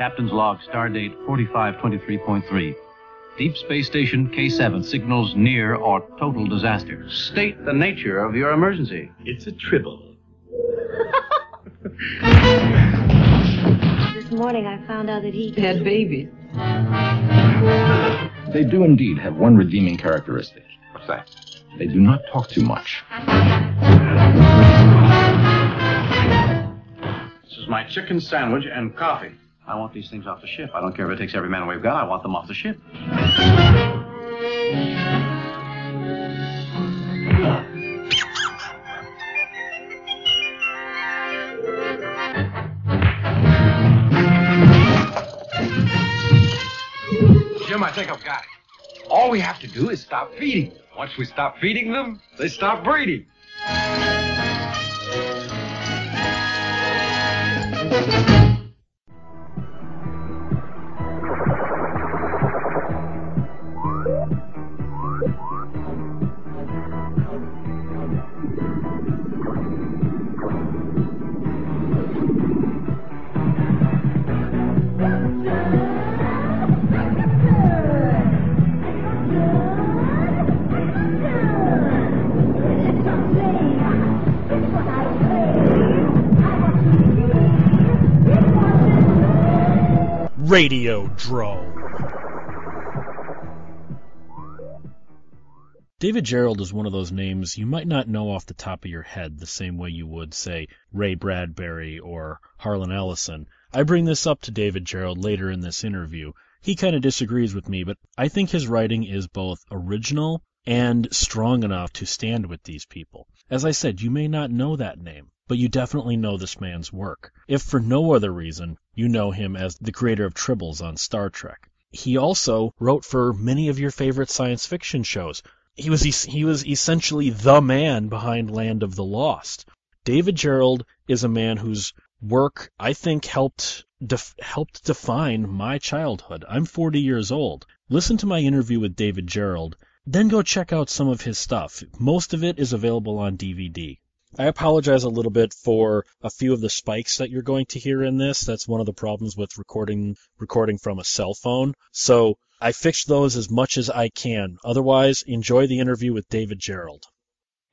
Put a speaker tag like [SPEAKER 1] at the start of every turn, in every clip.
[SPEAKER 1] Captain's log, stardate 4523.3. Deep Space Station K7 signals near or total disaster. State the nature of your emergency.
[SPEAKER 2] It's a tribble.
[SPEAKER 3] This morning I found out that he
[SPEAKER 4] had babies.
[SPEAKER 5] They do indeed have one redeeming characteristic.
[SPEAKER 2] What's that?
[SPEAKER 5] They do not talk too much.
[SPEAKER 1] This is my chicken sandwich and coffee. I want these things off the ship. I don't care if it takes every man we've got. I want them off the ship.
[SPEAKER 2] Jim, I think I've got it. All we have to do is stop feeding. Them. Once we stop feeding them, they stop breeding.
[SPEAKER 6] Radio Drome. David Gerrold is one of those names you might not know off the top of your head the same way you would, say, Ray Bradbury or Harlan Ellison. I bring this up to David Gerrold later in this interview. He kind of disagrees with me, but I think his writing is both original and strong enough to stand with these people. As I said, you may not know that name, but you definitely know this man's work. If for no other reason, you know him as the creator of Tribbles on Star Trek. He also wrote for many of your favorite science fiction shows. He was he was essentially the man behind Land of the Lost. David Gerrold is a man whose work I think helped def- helped define my childhood. I'm 40 years old. Listen to my interview with David Gerrold, then go check out some of his stuff. Most of it is available on DVD. I apologize a little bit for a few of the spikes that you're going to hear in this. That's one of the problems with recording recording from a cell phone. So I fixed those as much as I can. Otherwise, enjoy the interview with David Gerrold.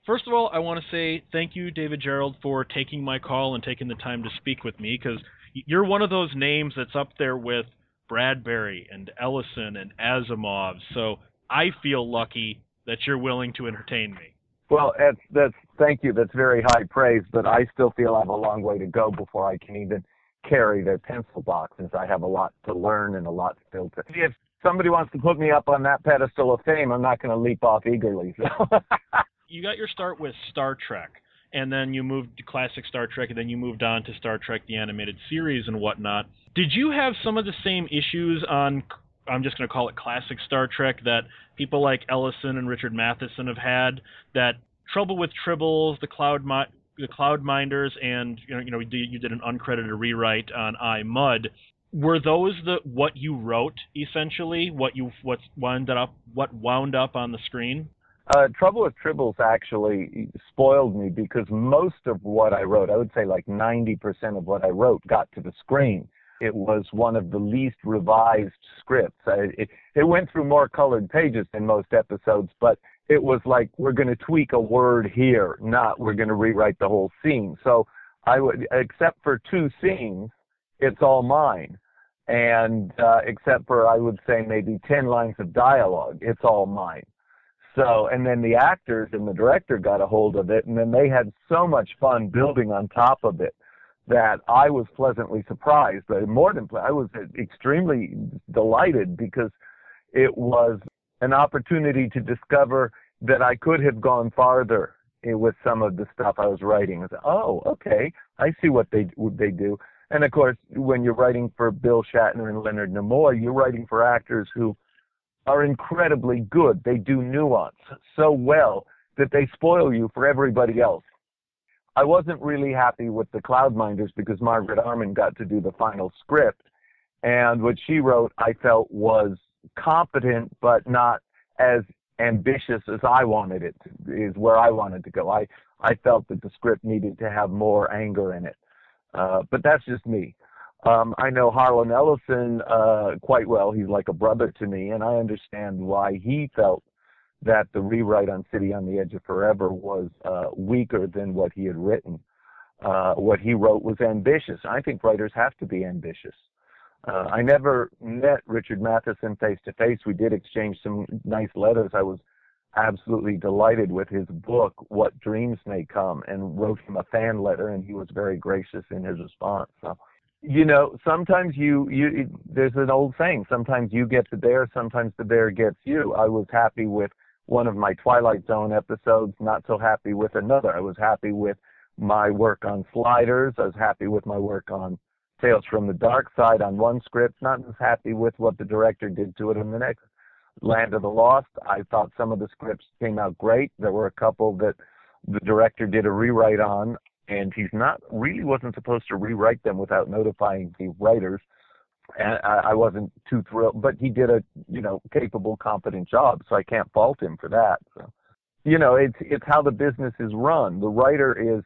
[SPEAKER 6] First of all, I want to say thank you, David Gerrold, for taking my call and taking the time to speak with me because you're one of those names that's up there with Bradbury and Ellison and Asimov. So I feel lucky that you're willing to entertain me.
[SPEAKER 7] Well, that's that's thank you. That's very high praise, but I still feel I have a long way to go before I can even carry their pencil boxes. I have a lot to learn and a lot still to. If somebody wants to put me up on that pedestal of fame, I'm not going to leap off eagerly. So.
[SPEAKER 6] you got your start with Star Trek, and then you moved to classic Star Trek, and then you moved on to Star Trek the animated series and whatnot. Did you have some of the same issues on I'm just going to call it classic Star Trek that people like Ellison and Richard Matheson have had. That trouble with tribbles, the cloud mi- the cloud minders, and you know you know you did an uncredited rewrite on I Mudd. Were those the what you wrote essentially? What you what wound up what wound up on the screen?
[SPEAKER 7] Uh, Trouble with Tribbles actually spoiled me because most of what I wrote, I would say like 90% of what I wrote got to the screen. It was one of the least revised scripts. It, it went through more colored pages than most episodes, but it was like we're going to tweak a word here, not we're going to rewrite the whole scene. So I would, except for two scenes, it's all mine. And uh, except for I would say maybe ten lines of dialogue, it's all mine. So, and then the actors and the director got a hold of it, and then they had so much fun building on top of it that I was pleasantly surprised. But more than I was extremely delighted because it was an opportunity to discover that I could have gone farther eh, with some of the stuff I was writing. I said, oh, okay, I see what they what they do. And of course, when you're writing for Bill Shatner and Leonard Nimoy, you're writing for actors who are incredibly good. They do nuance so well that they spoil you for everybody else. I wasn't really happy with the Cloudminders because Margaret Armen got to do the final script, and what she wrote I felt was competent but not as ambitious as I wanted it to, is where I wanted to go. I I felt that the script needed to have more anger in it, uh, but that's just me. Um, I know Harlan Ellison uh, quite well. He's like a brother to me, and I understand why he felt that the rewrite on City on the Edge of Forever was uh, weaker than what he had written. Uh, what he wrote was ambitious. I think writers have to be ambitious. Uh, I never met Richard Matheson face to face. We did exchange some nice letters. I was absolutely delighted with his book, What Dreams May Come, and wrote him a fan letter, and he was very gracious in his response. So, you know, sometimes you, you, there's an old saying, sometimes you get the bear, sometimes the bear gets you. I was happy with one of my Twilight Zone episodes, not so happy with another. I was happy with my work on Sliders. I was happy with my work on Tales from the Dark Side on one script, not as happy with what the director did to it in the next. Land of the Lost, I thought some of the scripts came out great. There were a couple that the director did a rewrite on, and he's not really wasn't supposed to rewrite them without notifying the writers. And I, I wasn't too thrilled, but he did a you know capable, competent job, so I can't fault him for that. So, you know, it's it's how the business is run. The writer is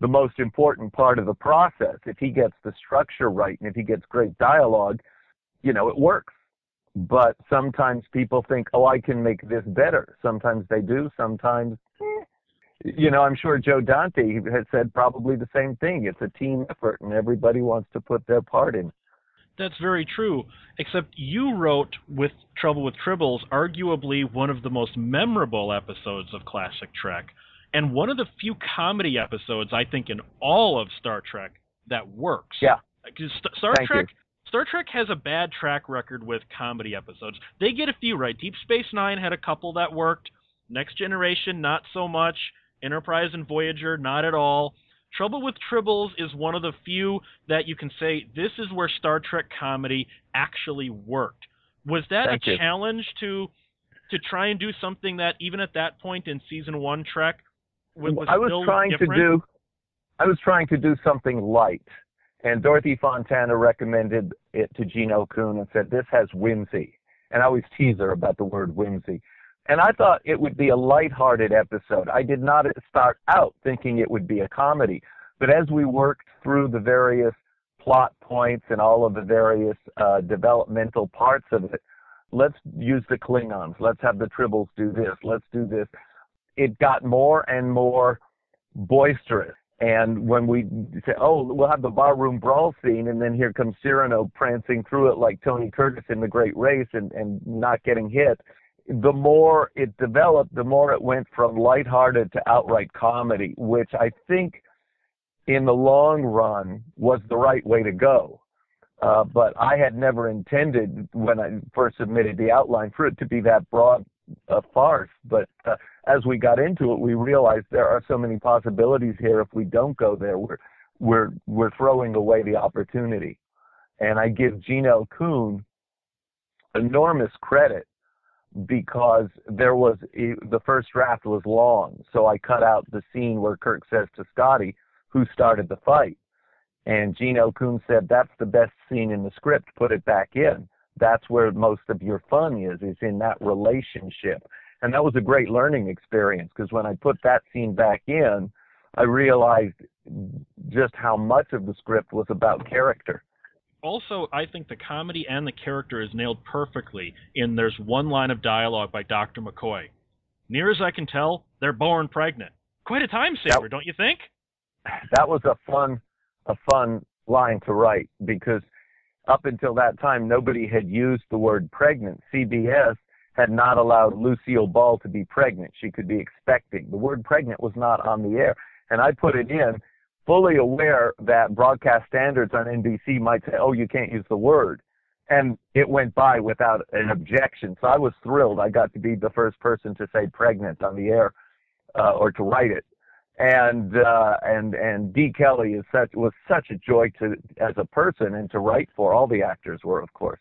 [SPEAKER 7] the most important part of the process. If he gets the structure right and if he gets great dialogue, you know, it works. But sometimes people think, oh, I can make this better. Sometimes they do. Sometimes, eh. you know, I'm sure Joe Dante has said probably the same thing. It's a team effort and everybody wants to put their part in.
[SPEAKER 6] That's very true. Except you wrote with Trouble with Tribbles, arguably one of the most memorable episodes of classic Trek and one of the few comedy episodes I think in all of Star Trek that works.
[SPEAKER 7] Yeah.
[SPEAKER 6] Because Star
[SPEAKER 7] Thank
[SPEAKER 6] Trek
[SPEAKER 7] you.
[SPEAKER 6] Star Trek has a bad track record with comedy episodes. They get a few right. Deep Space Nine had a couple that worked. Next Generation, not so much. Enterprise and Voyager, not at all. Trouble with Tribbles is one of the few that you can say this is where Star Trek comedy actually worked. Was that
[SPEAKER 7] Thank
[SPEAKER 6] a
[SPEAKER 7] you.
[SPEAKER 6] challenge to to try and do something that even at that point in season one Trek was, was
[SPEAKER 7] I was trying
[SPEAKER 6] different?
[SPEAKER 7] to do I was trying to do something light. And Dorothy Fontana recommended it to Gene Coon and said, This has whimsy. And I always tease her about the word whimsy. And I thought it would be a lighthearted episode. I did not start out thinking it would be a comedy. But as we worked through the various plot points and all of the various uh, developmental parts of it, let's use the Klingons. Let's have the Tribbles do this. Let's do this. It got more and more boisterous. And when we say, oh, we'll have the barroom brawl scene, and then here comes Cyrano prancing through it like Tony Curtis in The Great Race and, and not getting hit, the more it developed, the more it went from lighthearted to outright comedy, which I think in the long run was the right way to go. Uh, but I had never intended when I first submitted the outline for it to be that broad a farce. But uh, as we got into it, we realized there are so many possibilities here. If we don't go there, we're we're we're throwing away the opportunity. And I give L. Coon enormous credit because there was the first draft was long, so I cut out the scene where Kirk says to Scotty, "Who started the fight?" And Gene. Coon said, "That's the best scene in the script. Put it back in." that's where most of your fun is is in that relationship and that was a great learning experience because when i put that scene back in i realized just how much of the script was about character
[SPEAKER 6] also i think the comedy and the character is nailed perfectly in there's one line of dialogue by dr mccoy near as i can tell they're born pregnant quite a time saver
[SPEAKER 7] Yep.
[SPEAKER 6] don't you think
[SPEAKER 7] that was a fun a fun line to write because up until that time, nobody had used the word pregnant. CBS had not allowed Lucille Ball to be pregnant. She could be expecting. The word pregnant was not on the air. And I put it in fully aware that broadcast standards on NBC might say, oh, you can't use the word. And it went by without an objection. So I was thrilled. I got to be the first person to say pregnant on the air uh, or to write it and uh, and and De Kelley is such was such a joy to as a person and to write for. All the actors were, of course.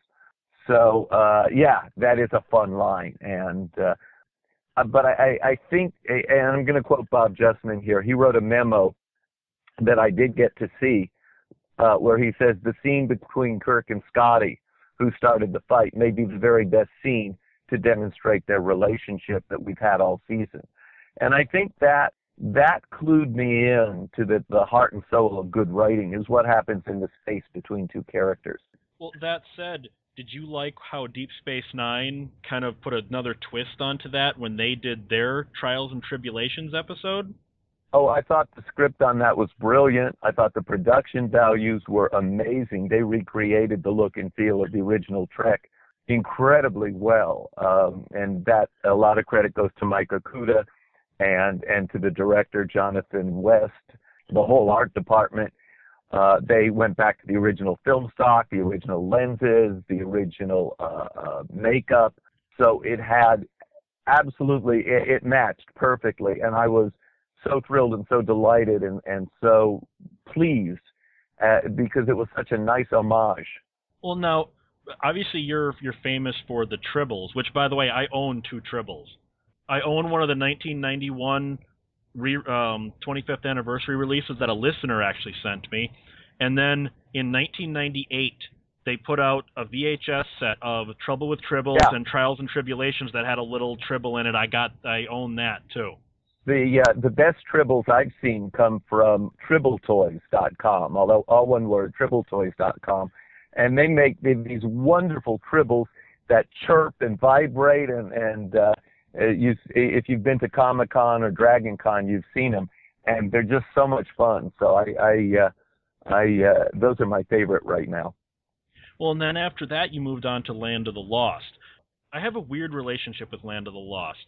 [SPEAKER 7] So uh, yeah, that is a fun line, and uh, uh, but I, I think, and I'm going to quote Bob Justman here. He wrote a memo that I did get to see, uh, where he says the scene between Kirk and Scotty, who started the fight, may be the very best scene to demonstrate their relationship that we've had all season. And I think that that clued me in to the, the heart and soul of good writing is what happens in the space between two characters.
[SPEAKER 6] Well, that said, did you like how Deep Space Nine kind of put another twist onto that when they did their Trials and Tribulations episode?
[SPEAKER 7] Oh, I thought the script on that was brilliant. I thought the production values were amazing. They recreated the look and feel of the original Trek incredibly well. Um, and that a lot of credit goes to Mike Okuda and and to the director Jonathan West, the whole art department. Uh, they went back to the original film stock, the original lenses, the original uh, uh, makeup. So it had absolutely it, it matched perfectly, and I was so thrilled and so delighted and and so pleased uh, because it was such a nice homage.
[SPEAKER 6] Well, now obviously you're you're famous for the tribbles, which by the way I own two tribbles. I own one of the 1991 re, um, 25th anniversary releases that a listener actually sent me, and then in 1998 they put out a VHS set of Trouble with Tribbles
[SPEAKER 7] Yeah.
[SPEAKER 6] and Trials and Tribulations that had a little tribble in it. I got I own that too.
[SPEAKER 7] The uh, the best tribbles I've seen come from tribbletoys.com, although all one word, tribbletoys.com, and they make these wonderful tribbles that chirp and vibrate, and and uh, uh, you if you've been to Comic Con or Dragon Con, you've seen them, and they're just so much fun. So I I uh, I uh, those are my favorite right now.
[SPEAKER 6] Well, and then after that, you moved on to Land of the Lost. I have a weird relationship with Land of the Lost.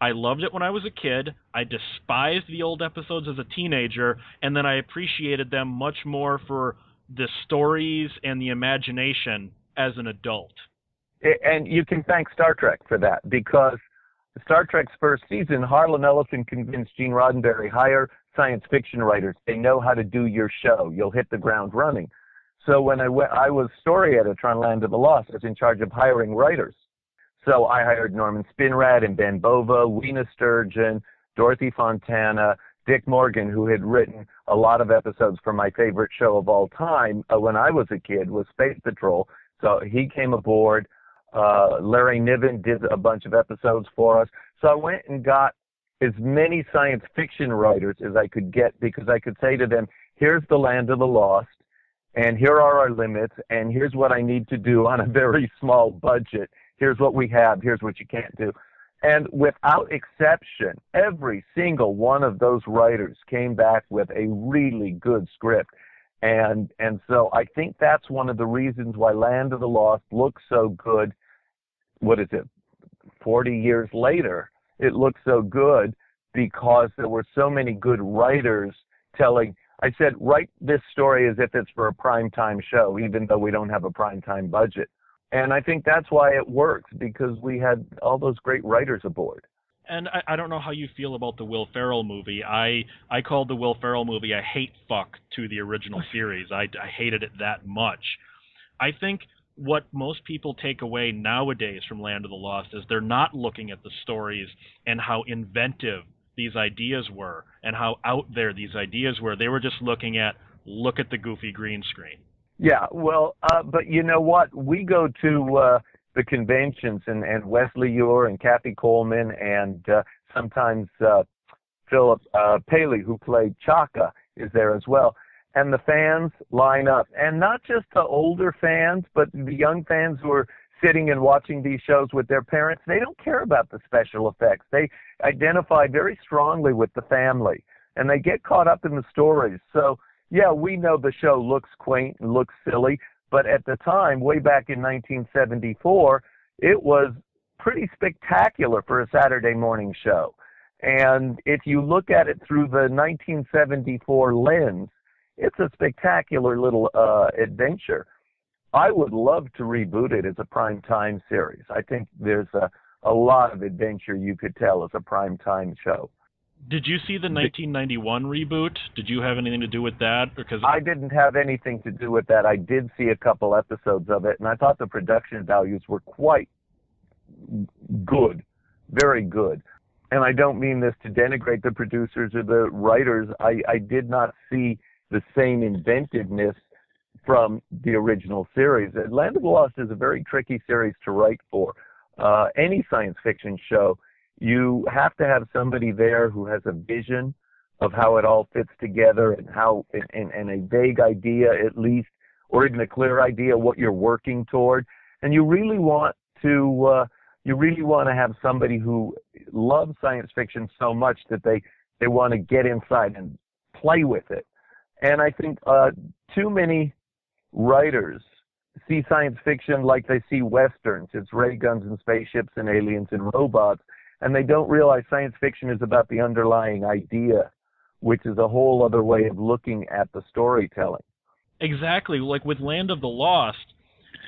[SPEAKER 6] I loved it when I was a kid. I despised the old episodes as a teenager, and then I appreciated them much more for the stories and the imagination as an adult.
[SPEAKER 7] And you can thank Star Trek for that because Star Trek's first season, Harlan Ellison convinced Gene Roddenberry hire science fiction writers. They know how to do your show. You'll hit the ground running. So when I went, I was story editor on Land of the Lost. I was in charge of hiring writers. So I hired Norman Spinrad and Ben Bova, Weena Sturgeon, Dorothy Fontana, Dick Morgan, who had written a lot of episodes for my favorite show of all time uh, when I was a kid was Space Patrol. So he came aboard. Uh, Larry Niven did a bunch of episodes for us. So I went and got as many science fiction writers as I could get because I could say to them, here's the land of the lost and here are our limits and here's what I need to do on a very small budget. Here's what we have. Here's what you can't do. And without exception, every single one of those writers came back with a really good script. And and so I think that's one of the reasons why Land of the Lost looks so good. What is it? 40 years later, it looks so good because there were so many good writers telling I said, write this story as if it's for a primetime show, even though we don't have a primetime budget. And I think that's why it works because we had all those great writers aboard.
[SPEAKER 6] And I, I don't know how you feel about the Will Ferrell movie. I I called the Will Ferrell movie a hate fuck to the original series. I, I hated it that much. I think what most people take away nowadays from Land of the Lost is they're not looking at the stories and how inventive these ideas were and how out there these ideas were. They were just looking at look at the goofy green screen.
[SPEAKER 7] Yeah, well, uh, but you know what? We go to uh, the conventions, and, and Wesley Ure and Kathy Coleman, and uh, sometimes uh, Philip uh, Paley, who played Chaka, is there as well. And the fans line up, and not just the older fans, but the young fans who are sitting and watching these shows with their parents. They don't care about the special effects. They identify very strongly with the family, and they get caught up in the stories. So yeah, we know the show looks quaint and looks silly, but at the time, way back in 1974, it was pretty spectacular for a Saturday morning show. And if you look at it through the 1974 lens, it's a spectacular little uh, adventure. I would love to reboot it as a prime time series. I think there's a, a lot of adventure you could tell as a prime time show.
[SPEAKER 6] Did you see the 1991 reboot? Did you have anything to do with that? Because
[SPEAKER 7] I didn't have anything to do with that. I did see a couple episodes of it, and I thought the production values were quite good, very good. And I don't mean this to denigrate the producers or the writers. I, I did not see the same inventiveness from the original series. Land of the Lost is a very tricky series to write for. Uh, any science fiction show, you have to have somebody there who has a vision, of how it all fits together and how and, and a vague idea at least or even a clear idea what you're working toward. And you really want to uh, you really want to have somebody who loves science fiction so much that they they want to get inside and play with it. And i think uh, too many writers see science fiction like they see westerns. It's ray guns and spaceships and aliens and robots and they don't realize science fiction is about the underlying idea which is a whole other way of looking at the storytelling.
[SPEAKER 6] Exactly, like with Land of the Lost,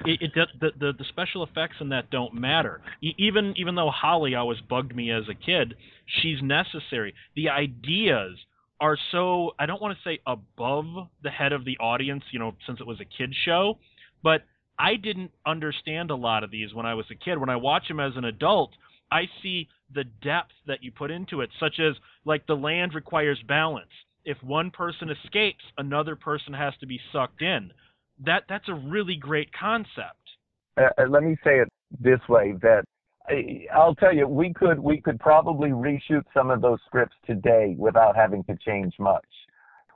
[SPEAKER 6] it, it the, the the special effects in that don't matter. even even though Holly always bugged me as a kid, she's necessary. The ideas are so I don't want to say above the head of the audience, you know, since it was a kid show, but I didn't understand a lot of these when I was a kid. When I watch them as an adult, I see the depth that you put into it, such as like the land requires balance. If one person escapes, another person has to be sucked in. That that's a really great concept.
[SPEAKER 7] Uh, uh let me say it this way: that I'll tell you, we could we could probably reshoot some of those scripts today without having to change much.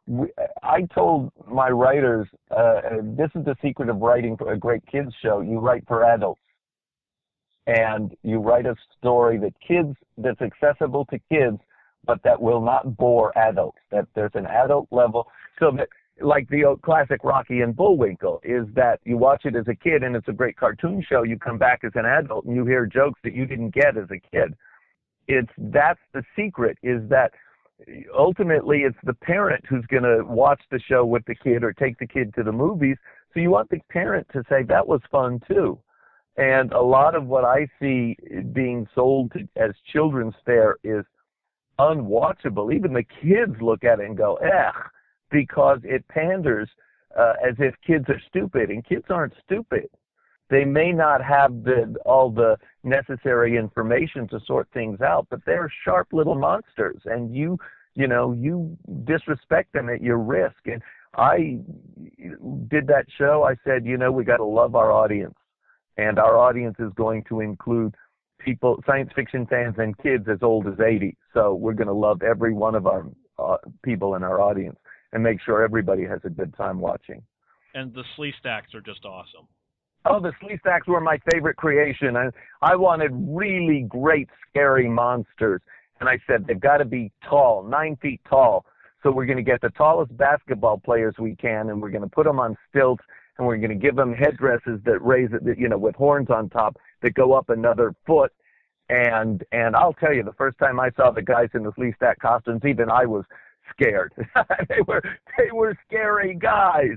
[SPEAKER 7] We, I told my writers, uh, this is the secret of writing for a great kids show. You write for adults and you write a story that kids that's accessible to kids but that will not bore adults that there's an adult level. So that like the classic rocky and bullwinkle is that you watch it as a kid and it's a great cartoon show you come back as an adult and you hear jokes that you didn't get as a kid. It's that's the secret is that ultimately it's the parent who's going to watch the show with the kid or take the kid to the movies. So you want the parent to say that was fun too and a lot of what I see being sold to, as children's fare is unwatchable. Even the kids look at it and go, "eh," because it panders uh, as if kids are stupid, and kids aren't stupid. They may not have the all the necessary information to sort things out, but they're sharp little monsters, and you, you know, you disrespect them at your risk. And I did that show. I said, you know, we got to love our audience and our audience is going to include people, science fiction fans, and kids as old as 80. So we're going to love every one of our uh, people in our audience and make sure everybody has a good time watching.
[SPEAKER 6] And the Sleestaks are just awesome.
[SPEAKER 7] Oh, the Sleestaks were my favorite creation. I, I wanted really great, scary monsters. And I said, they've got to be tall, nine feet tall. So we're going to get the tallest basketball players we can, and we're going to put them on stilts, and we're going to give them headdresses that raise it, you know, with horns on top that go up another foot. And and I'll tell you, the first time I saw the guys in the Sleestak costumes, even I was scared. they were they were scary guys,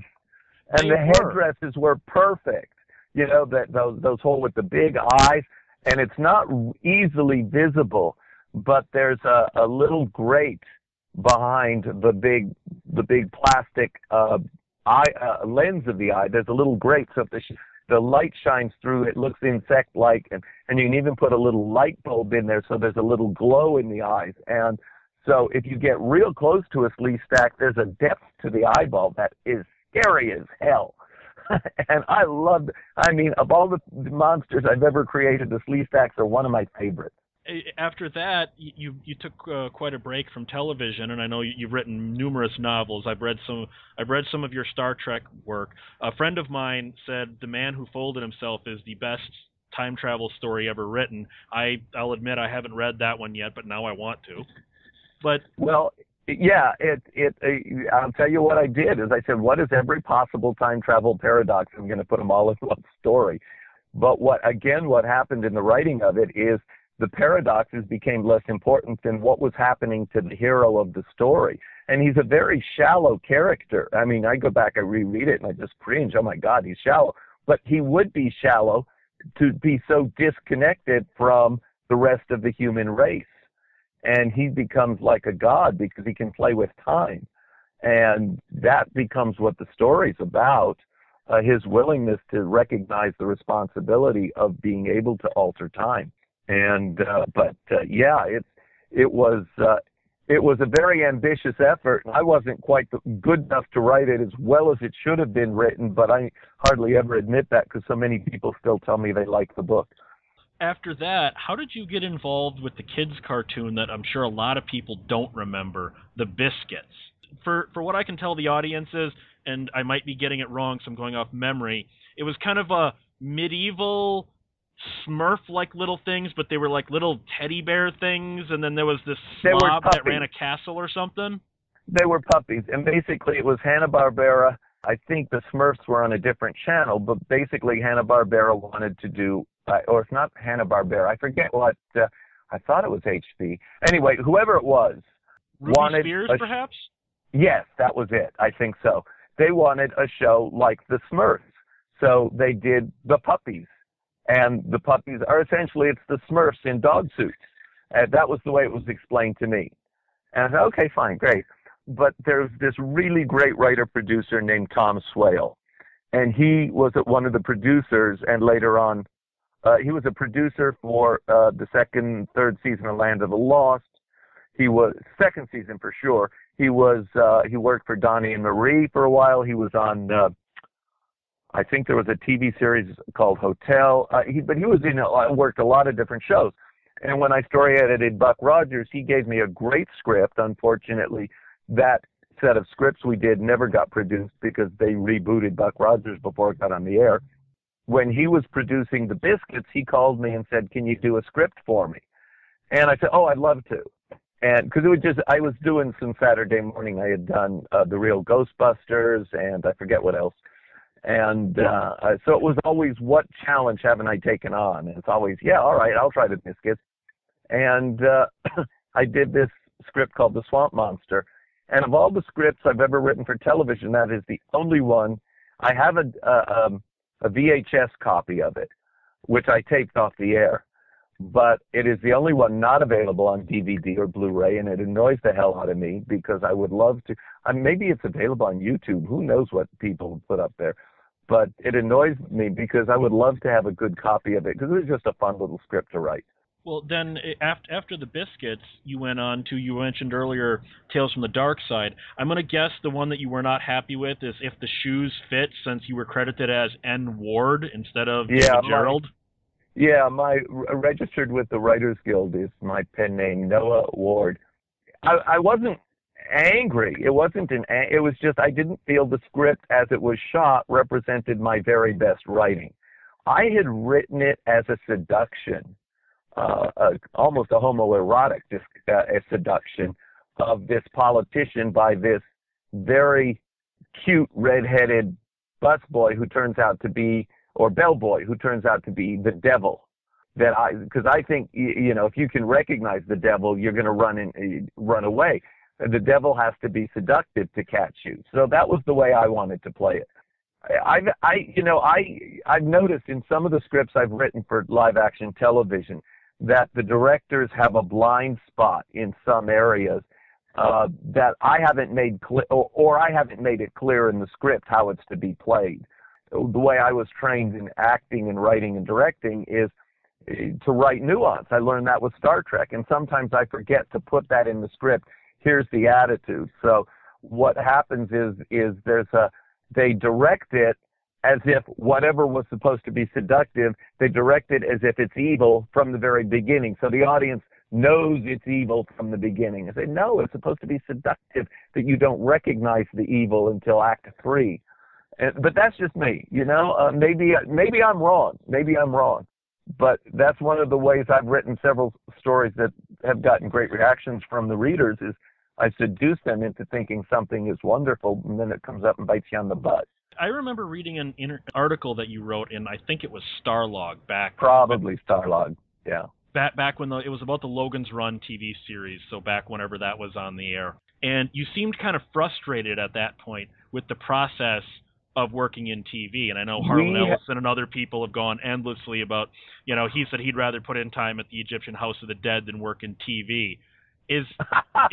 [SPEAKER 7] and
[SPEAKER 6] they
[SPEAKER 7] the
[SPEAKER 6] were.
[SPEAKER 7] headdresses were perfect. You know that those those whole with the big eyes, and it's not easily visible, but there's a, a little grate behind the big the big plastic uh, eye uh, lens of the eye. There's a little grate, so if the sh- the light shines through, it looks insect-like, and and you can even put a little light bulb in there, so there's a little glow in the eyes. And so if you get real close to a Sleestak, there's a depth to the eyeball that is scary as hell. and I love. I mean, of all the monsters I've ever created, the Sleestaks are one of my favorites
[SPEAKER 6] after that, you you took uh, quite a break from television, and I know you've written numerous novels. I've read some. I've read some of your Star Trek work. A friend of mine said "The Man Who Folded Himself" is the best time travel story ever written. I I'll admit I haven't read that one yet, but now I want to. But
[SPEAKER 7] well, yeah, it it. Uh, I'll tell you what I did is I said, what is every possible time travel paradox? I'm going to put them all in one story. But what again? What happened in the writing of it is the paradoxes became less important than what was happening to the hero of the story. And he's a very shallow character. I mean, I go back, I reread it, and I just cringe. Oh my God, he's shallow. But he would be shallow to be so disconnected from the rest of the human race. And he becomes like a god because he can play with time. And that becomes what the story's about. Uh, his willingness to recognize the responsibility of being able to alter time and uh, but uh, yeah, it it was uh, it was a very ambitious effort. I wasn't quite good enough to write it as well as it should have been written, but I hardly ever admit that because so many people still tell me they like the book.
[SPEAKER 6] after that, how did you get involved with the kids cartoon that I'm sure a lot of people don't remember, The Biskitts? For for what I can tell the audience is, and I might be getting it wrong, so I'm going off memory. It was kind of a medieval Smurf like little things, but they were like little teddy bear things, and then there was this slob that ran a castle or something.
[SPEAKER 7] They were puppies, and basically it was Hanna Barbera. I think the Smurfs were on a different channel, but basically Hanna Barbera wanted to do, uh, or it's not Hanna Barbera. I forget what. Uh, I thought it was HB. Anyway, whoever it was,
[SPEAKER 6] Ruby
[SPEAKER 7] Wanted
[SPEAKER 6] Spears,
[SPEAKER 7] sh-
[SPEAKER 6] perhaps.
[SPEAKER 7] Yes, that was it. I think so. They wanted a show like the Smurfs. So they did the puppies. And the puppies are essentially, it's the Smurfs in dog suits. And that was the way it was explained to me. And I said, okay, fine, great. But there's this really great writer producer named Tom Swale. And he was one of the producers and later on, uh, he was a producer for uh, the second, third season of Land of the Lost. He was second season for sure. He was uh, he worked for Donnie and Marie for a while. He was on uh, I think there was a TV series called Hotel. Uh, he, but he was in a, worked a lot of different shows. And when I story edited Buck Rogers, he gave me a great script. Unfortunately, that set of scripts we did never got produced because they rebooted Buck Rogers before it got on the air. When he was producing the Biskitts, he called me and said, "Can you do a script for me?" And I said, "Oh, I'd love to." and because it was just I was doing some Saturday morning. I had done uh, the real Ghostbusters, and I forget what else. And uh, uh, so it was always, what challenge haven't I taken on? And it's always, yeah, all right, I'll try the Biskitts. And uh, I did this script called The Swamp Monster. And of all the scripts I've ever written for television, that is the only one. I have a, uh, um, a VHS copy of it, which I taped off the air but it is the only one not available on DVD or Blu-ray, and it annoys the hell out of me because I would love to. I mean, maybe it's available on YouTube. Who knows what people put up there? But it annoys me because I would love to have a good copy of it because it was just a fun little script to write.
[SPEAKER 6] Well, then eh, after after the Biskitts, you went on to you mentioned earlier Tales from the Dark Side. I'm gonna guess the one that you were not happy with is if the shoes fit, since you were credited as N Ward instead of
[SPEAKER 7] Yeah, my-
[SPEAKER 6] Gerrold.
[SPEAKER 7] Yeah, my registered with the Writers Guild is my pen name, Noah Ward. I, I wasn't angry. It wasn't an. It was just I didn't feel the script as it was shot represented my very best writing. I had written it as a seduction, uh, a, almost a homoerotic dis, uh, a seduction of this politician by this very cute redheaded busboy who turns out to be or bellboy who turns out to be the devil that I because I think you know if you can recognize the devil you're going to run uh, run away the devil has to be seductive to catch you so that was the way I wanted to play it I I you know I I've noticed in some of the scripts I've written for live action television that the directors have a blind spot in some areas uh, that I haven't made clear or, or I haven't made it clear in the script how it's to be played the way I was trained in acting and writing and directing is eh, to write nuance. I learned that with Star Trek, and sometimes I forget to put that in the script. Here's the attitude. So what happens is is there's a they direct it as if whatever was supposed to be seductive, they direct it as if it's evil from the very beginning. So the audience knows it's evil from the beginning. I say, no, it's supposed to be seductive that you don't recognize the evil until act three. But that's just me, you know. Uh, maybe maybe I'm wrong. Maybe I'm wrong. But that's one of the ways I've written several stories that have gotten great reactions from the readers. Is I seduce them into thinking something is wonderful, and then it comes up and bites you on the butt.
[SPEAKER 6] I remember reading an inter- article that you wrote in I think it was Starlog back
[SPEAKER 7] Probably Starlog. Yeah.
[SPEAKER 6] back back when the, it was about the Logan's Run TV series, so back whenever that was on the air. And you seemed kind of frustrated at that point with the process of working in TV. And I know Harlan
[SPEAKER 7] We ha-
[SPEAKER 6] Ellison and other people have gone endlessly about, you know, he said he'd rather put in time at the Egyptian House of the Dead than work in TV. Is i-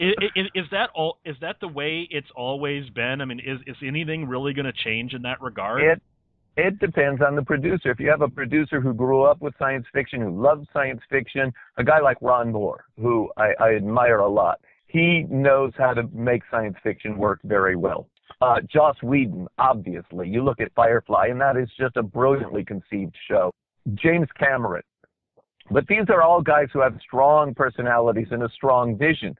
[SPEAKER 6] i- i- is that all? Is that the way it's always been? I mean, is is anything really going to change in that regard?
[SPEAKER 7] It it depends on the producer. If you have a producer who grew up with science fiction, who loves science fiction, a guy like Ron Moore, who I, I admire a lot, he knows how to make science fiction work very well. Uh, Joss Whedon, obviously, you look at Firefly, and that is just a brilliantly conceived show. James Cameron, But these are all guys who have strong personalities and a strong vision.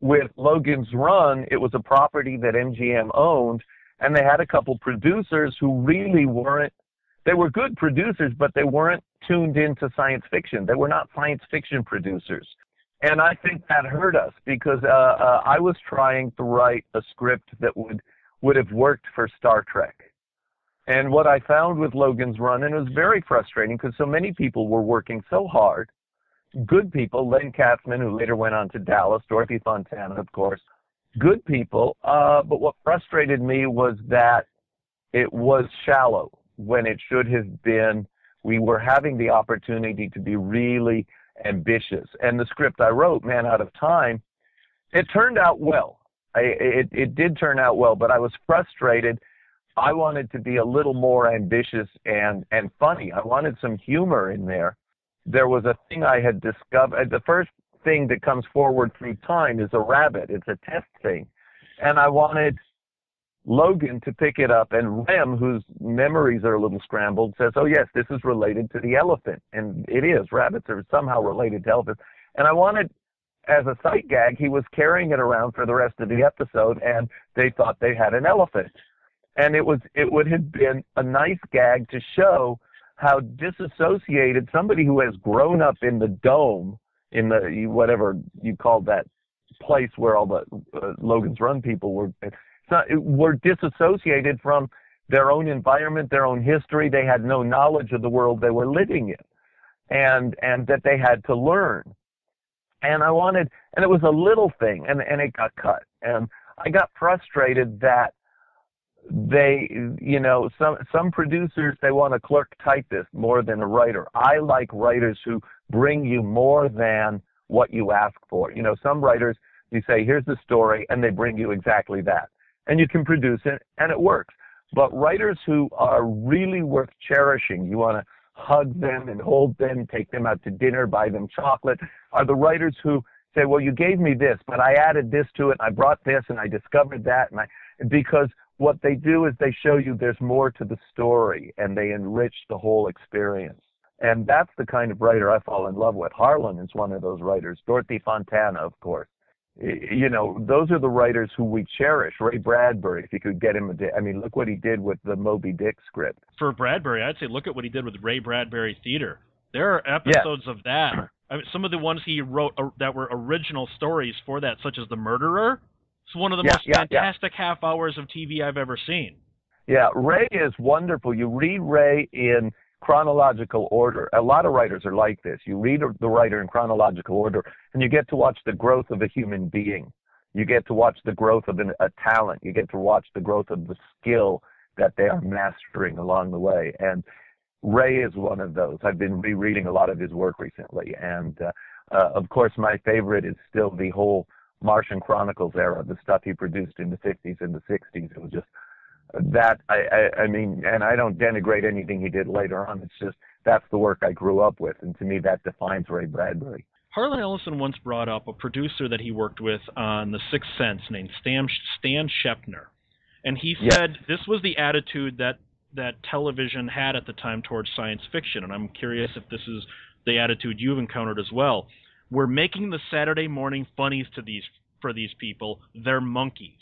[SPEAKER 7] With Logan's Run, it was a property that MGM owned, and they had a couple producers who really weren't they were good producers, but they weren't tuned into science fiction. They were not science fiction producers. And I think that hurt us because uh, uh, I was trying to write a script that would would have worked for Star Trek. And what I found with Logan's Run, and it was very frustrating because so many people were working so hard, good people, Len Katzman, who later went on to Dallas, Dorothy Fontana, of course, good people. Uh, but what frustrated me was that it was shallow when it should have been we were having the opportunity to be really ambitious. And the script I wrote, Man Out of Time, it turned out well. I, it, it did turn out well, but I was frustrated. I wanted to be a little more ambitious and, and funny. I wanted some humor in there. There was a thing I had discovered. Uh, the first thing that comes forward through time is a rabbit. It's a test thing. And I wanted Logan to pick it up, and Rem, whose memories are a little scrambled, says, "Oh yes, this is related to the elephant," and it is. Rabbits are somehow related to elephants, and I wanted, as a sight gag, he was carrying it around for the rest of the episode, and they thought they had an elephant, and it was it would have been a nice gag to show how disassociated somebody who has grown up in the dome, in the whatever you called that place where all the uh, Logan's Run people were it's not were disassociated from their own environment, their own history. They had no knowledge of the world they were living in, and and that they had to learn. And I wanted, and it was a little thing, and and it got cut. And I got frustrated that they, you know, some some producers they want a clerk typist more than a writer. I like writers who bring you more than what you ask for. You know, some writers you say, here's the story, and they bring you exactly that and you can produce it and it works. But writers who are really worth cherishing, you want to hug them and hold them, take them out to dinner, buy them chocolate, are the writers who say, well, you gave me this, but I added this to it, I brought this, and I discovered that, and I, because what they do is they show you there's more to the story, and they enrich the whole experience. And that's the kind of writer I fall in love with. Harlan is one of those writers. Dorothy Fontana, of course you know, those are the writers who we cherish. Ray Bradbury, if you could get him a day. I mean, look what he did with the Moby Dick script.
[SPEAKER 6] For Bradbury, I'd say look at what he did with Ray Bradbury Theater. There are episodes of that. I mean, some of the ones he wrote uh, that were original stories for that, such as The Murderer. It's one of the
[SPEAKER 7] yeah,
[SPEAKER 6] most
[SPEAKER 7] yeah,
[SPEAKER 6] fantastic yeah. half hours of TV I've ever seen.
[SPEAKER 7] Yeah, Ray is wonderful. You read Ray in chronological order. A lot of writers are like this. You read the writer in chronological order, and you get to watch the growth of a human being. You get to watch the growth of an, a talent. You get to watch the growth of the skill that they are mastering along the way. And Ray is one of those. I've been rereading a lot of his work recently, and uh, uh, of course, my favorite is still the whole Martian Chronicles era, the stuff he produced in the 50s and the 60s. It was just that I, I, I mean, and I don't denigrate anything he did later on. It's just that's the work I grew up with, and to me, that defines Ray Bradbury.
[SPEAKER 6] Harlan Ellison once brought up a producer that he worked with on The Sixth Sense named Stan, Stan Shpetner, and he said yes. this was the attitude that that television had at the time towards science fiction, and I'm curious if this is the attitude you've encountered as well. We're making the Saturday morning funnies to these for these people. They're monkeys.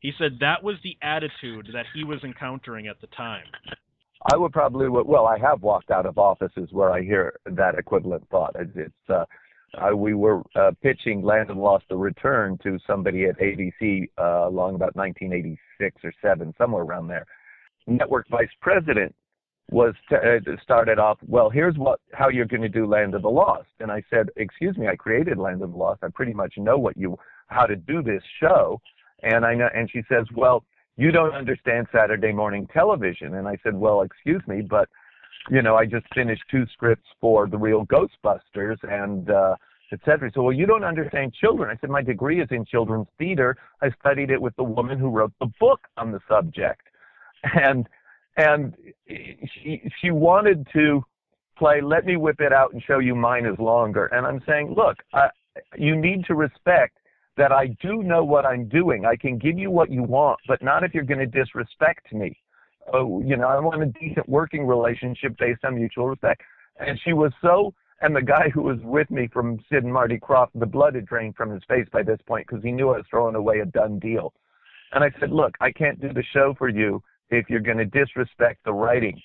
[SPEAKER 6] He said that was the attitude that he was encountering at the time.
[SPEAKER 7] I would probably, well, I have walked out of offices where I hear that equivalent thought. It's, uh, uh, we were uh, pitching Land of Lost: The Return to somebody at ABC uh, along about 1986 or seven, somewhere around there. Network vice president was to, uh, started off. Well, here's what how you're going to do Land of the Lost, and I said, excuse me, I created Land of the Lost. I pretty much know what you how to do this show. And I know, and she says, well, you don't understand Saturday morning television. And I said, well, excuse me, but you know, I just finished two scripts for the real Ghostbusters and uh, et cetera. So, well, you don't understand children. I said, my degree is in children's theater. I studied it with the woman who wrote the book on the subject, and and she she wanted to play. Let me whip it out and show you mine is longer. And I'm saying, look, I, you need to respect that I do know what I'm doing. I can give you what you want, but not if you're going to disrespect me. Oh, you know, I want a decent working relationship based on mutual respect. And she was so And the guy who was with me from Sid and Marty Krofft the blood had drained from his face by this point because he knew I was throwing away a done deal. And I said, look, I can't do the show for you if you're going to disrespect the writing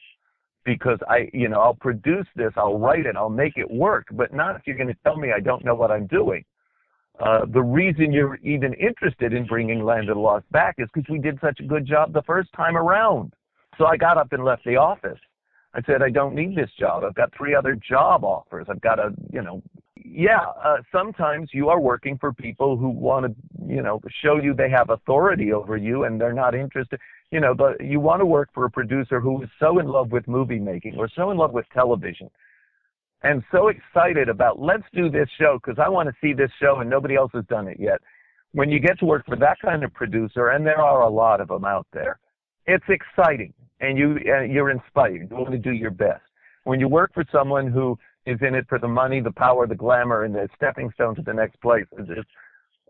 [SPEAKER 7] because I, you know, I'll produce this, I'll write it, I'll make it work, but not if you're going to tell me I don't know what I'm doing. Uh, the reason you're even interested in bringing Land of the Lost back is because we did such a good job the first time around. So I got up and left the office. I said, I don't need this job. I've got three other job offers. I've got a, you know, yeah, uh, sometimes you are working for people who want to, you know, show you they have authority over you and they're not interested. You know, but you want to work for a producer who is so in love with movie making or so in love with television and so excited about let's do this show because I want to see this show and nobody else has done it yet. When you get to work for that kind of producer, and there are a lot of them out there, it's exciting and you you're inspired. You want to do your best. When you work for someone who is in it for the money, the power, the glamour, and the stepping stone to the next place, it's, it's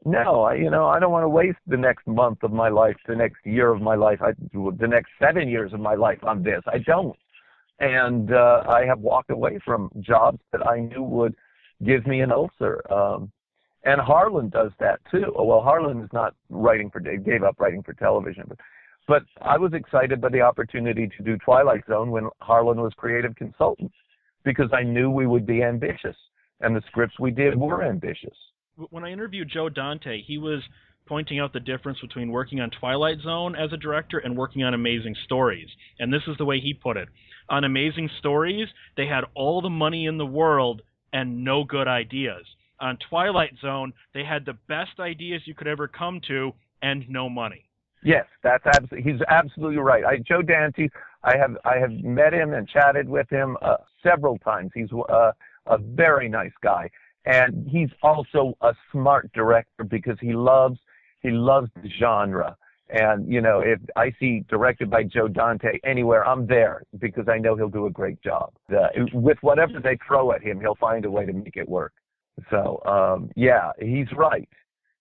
[SPEAKER 7] no, I, you know, I don't want to waste the next month of my life, the next year of my life, I, the next seven years of my life on this. I don't and uh, I have walked away from jobs that I knew would give me an ulcer. Um, and Harlan does that too. Well, Harlan is not writing for gave up writing for television, but but I was excited by the opportunity to do Twilight Zone when Harlan was creative consultant because I knew we would be ambitious, and the scripts we did were ambitious.
[SPEAKER 6] When I interviewed Joe Dante, he was pointing out the difference between working on Twilight Zone as a director and working on Amazing Stories. And this is the way he put it. On Amazing Stories, they had all the money in the world and no good ideas. On Twilight Zone, they had the best ideas you could ever come to and no money.
[SPEAKER 7] Yes, that's absolutely. He's absolutely right. I, Joe Dante, I have I have met him and chatted with him uh, several times. He's uh, a very nice guy, and he's also a smart director because he loves he loves the genre. And, you know, if I see directed by Joe Dante anywhere, I'm there because I know he'll do a great job. Uh, with whatever they throw at him, he'll find a way to make it work. So, um, yeah, he's right.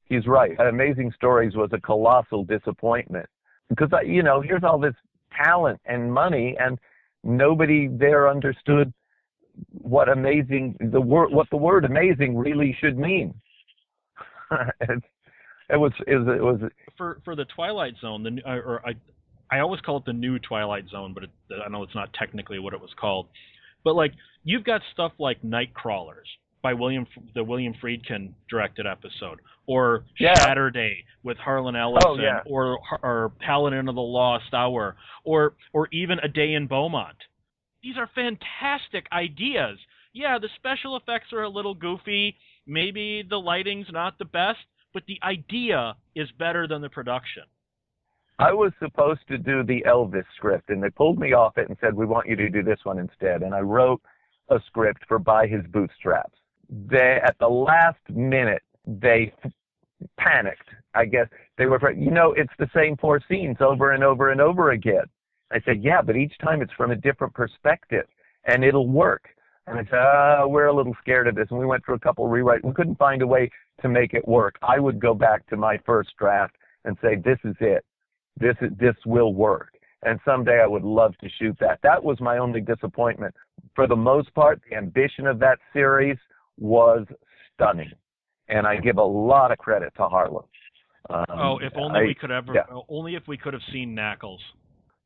[SPEAKER 7] He's right. Amazing Stories was a colossal disappointment because, I, you know, here's all this talent and money and nobody there understood what amazing the word what the word amazing really should mean. it's, it was it was, it was
[SPEAKER 6] for for the Twilight Zone. The uh, or I I always call it the new Twilight Zone, but it, I know it's not technically what it was called. But like you've got stuff like Nightcrawlers by William the William Friedkin directed episode, or
[SPEAKER 7] yeah.
[SPEAKER 6] Shatterday with Harlan Ellison,
[SPEAKER 7] oh, yeah.
[SPEAKER 6] or or Paladin of the Lost Hour, or or even A Day in Beaumont. These are fantastic ideas. Yeah, the special effects are a little goofy. Maybe the lighting's not the best, but the idea is better than the production.
[SPEAKER 7] I was supposed to do the Elvis script, and they pulled me off it and said, "We want you to do this one instead." And I wrote a script for By His Bootstraps. They, at the last minute, they panicked. I guess they were, you know, it's the same four scenes over and over and over again. I said, "Yeah, but each time it's from a different perspective, and it'll work." And I said, uh, we're a little scared of this. And we went through a couple of rewrites. We couldn't find a way to make it work. I would go back to my first draft and say, this is it. This is, this will work. And someday I would love to shoot that. That was my only disappointment. For the most part, the ambition of that series was stunning. And I give a lot of credit to Harlan.
[SPEAKER 6] Um, oh, if only I, we could ever, yeah. only if we could have seen Nackles.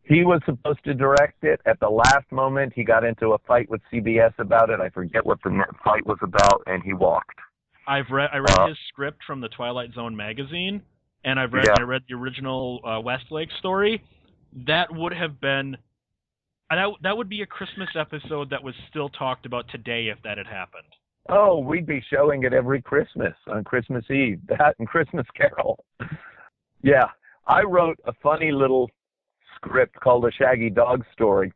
[SPEAKER 7] He was supposed to direct it. At the last moment, he got into a fight with CBS about it. I forget what the fight was about, and he walked.
[SPEAKER 6] I've read I read uh, his script from the Twilight Zone magazine, and I've read yeah. I read the original uh, Westlake story. That would have been that that would be a Christmas episode that was still talked about today if that had happened.
[SPEAKER 7] Oh, we'd be showing it every Christmas on Christmas Eve. That and Christmas Carol. yeah, I wrote a funny little script called A Shaggy Dog Story,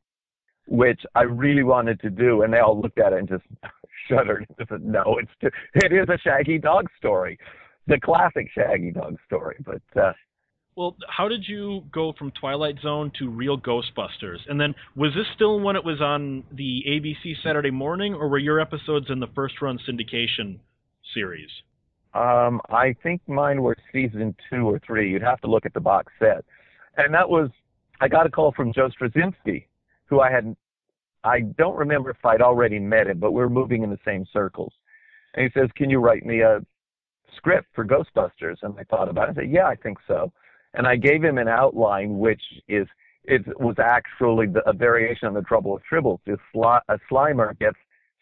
[SPEAKER 7] which I really wanted to do, and they all looked at it and just shuddered and said, "No, it's too, it is a Shaggy Dog story, the classic Shaggy Dog story." But uh,
[SPEAKER 6] well, how did you go from Twilight Zone to Real Ghostbusters? And then was this still when it was on the ABC Saturday morning, or were your episodes in the first run syndication series?
[SPEAKER 7] Um, I think mine were season two or three. You'd have to look at the box set. And that was I got a call from Joe Straczynski, who I had I don't remember if I'd already met him, but we were moving in the same circles. And he says, "Can you write me a script for Ghostbusters?" And I thought about it. I said, "Yeah, I think so." And I gave him an outline, which is it was actually the, a variation on the Trouble with Tribbles. This sli- a Slimer gets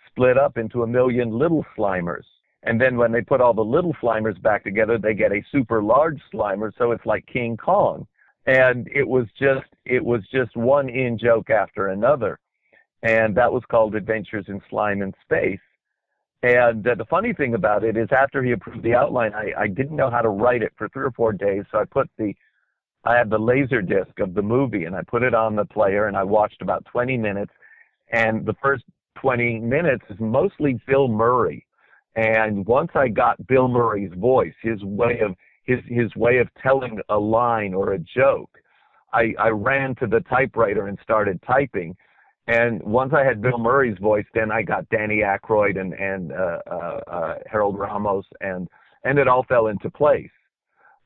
[SPEAKER 7] split up into a million little Slimers. And then when they put all the little Slimers back together, they get a super large Slimer. So it's like King Kong. And it was just, it was just one in joke after another. And that was called Adventures in Slime and Space. And uh, the funny thing about it is after he approved the outline, I, I didn't know how to write it for three or four days. So I put the, I had the laser disc of the movie and I put it on the player and I watched about 20 minutes. And the first 20 minutes is mostly Bill Murray. And once I got Bill Murray's voice, his way of his his way of telling a line or a joke, I, I ran to the typewriter and started typing. And once I had Bill Murray's voice, then I got Danny Aykroyd and and uh, uh, uh, Harold Ramis, and and it all fell into place.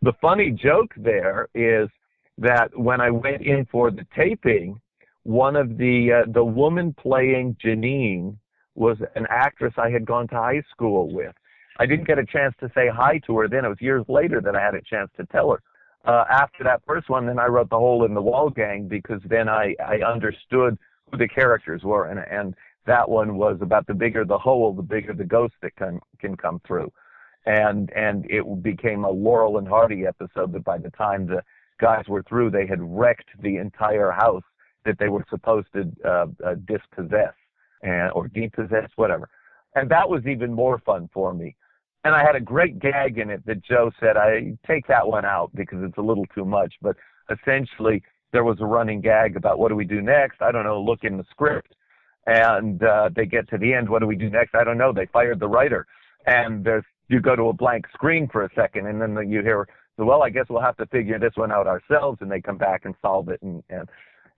[SPEAKER 7] The funny joke there is that when I went in for the taping, one of the uh, the woman playing Janine was an actress I had gone to high school with. I didn't get a chance to say hi to her then. It was years later that I had a chance to tell her. Uh, after that first one, then I wrote the Hole in the Wall Gang because then I, I understood who the characters were, and and that one was about the bigger the hole, the bigger the ghost that can can come through, and and it became a Laurel and Hardy episode that by the time the guys were through, they had wrecked the entire house that they were supposed to uh, uh, dispossess and or depossess, whatever. And that was even more fun for me. And I had a great gag in it that Joe said, I take that one out because it's a little too much. But essentially, there was a running gag about what do we do next? I don't know, look in the script. And uh, they get to the end, what do we do next? I don't know. They fired the writer. And there's, you go to a blank screen for a second, and then you hear, well, I guess we'll have to figure this one out ourselves. And they come back and solve it. And, and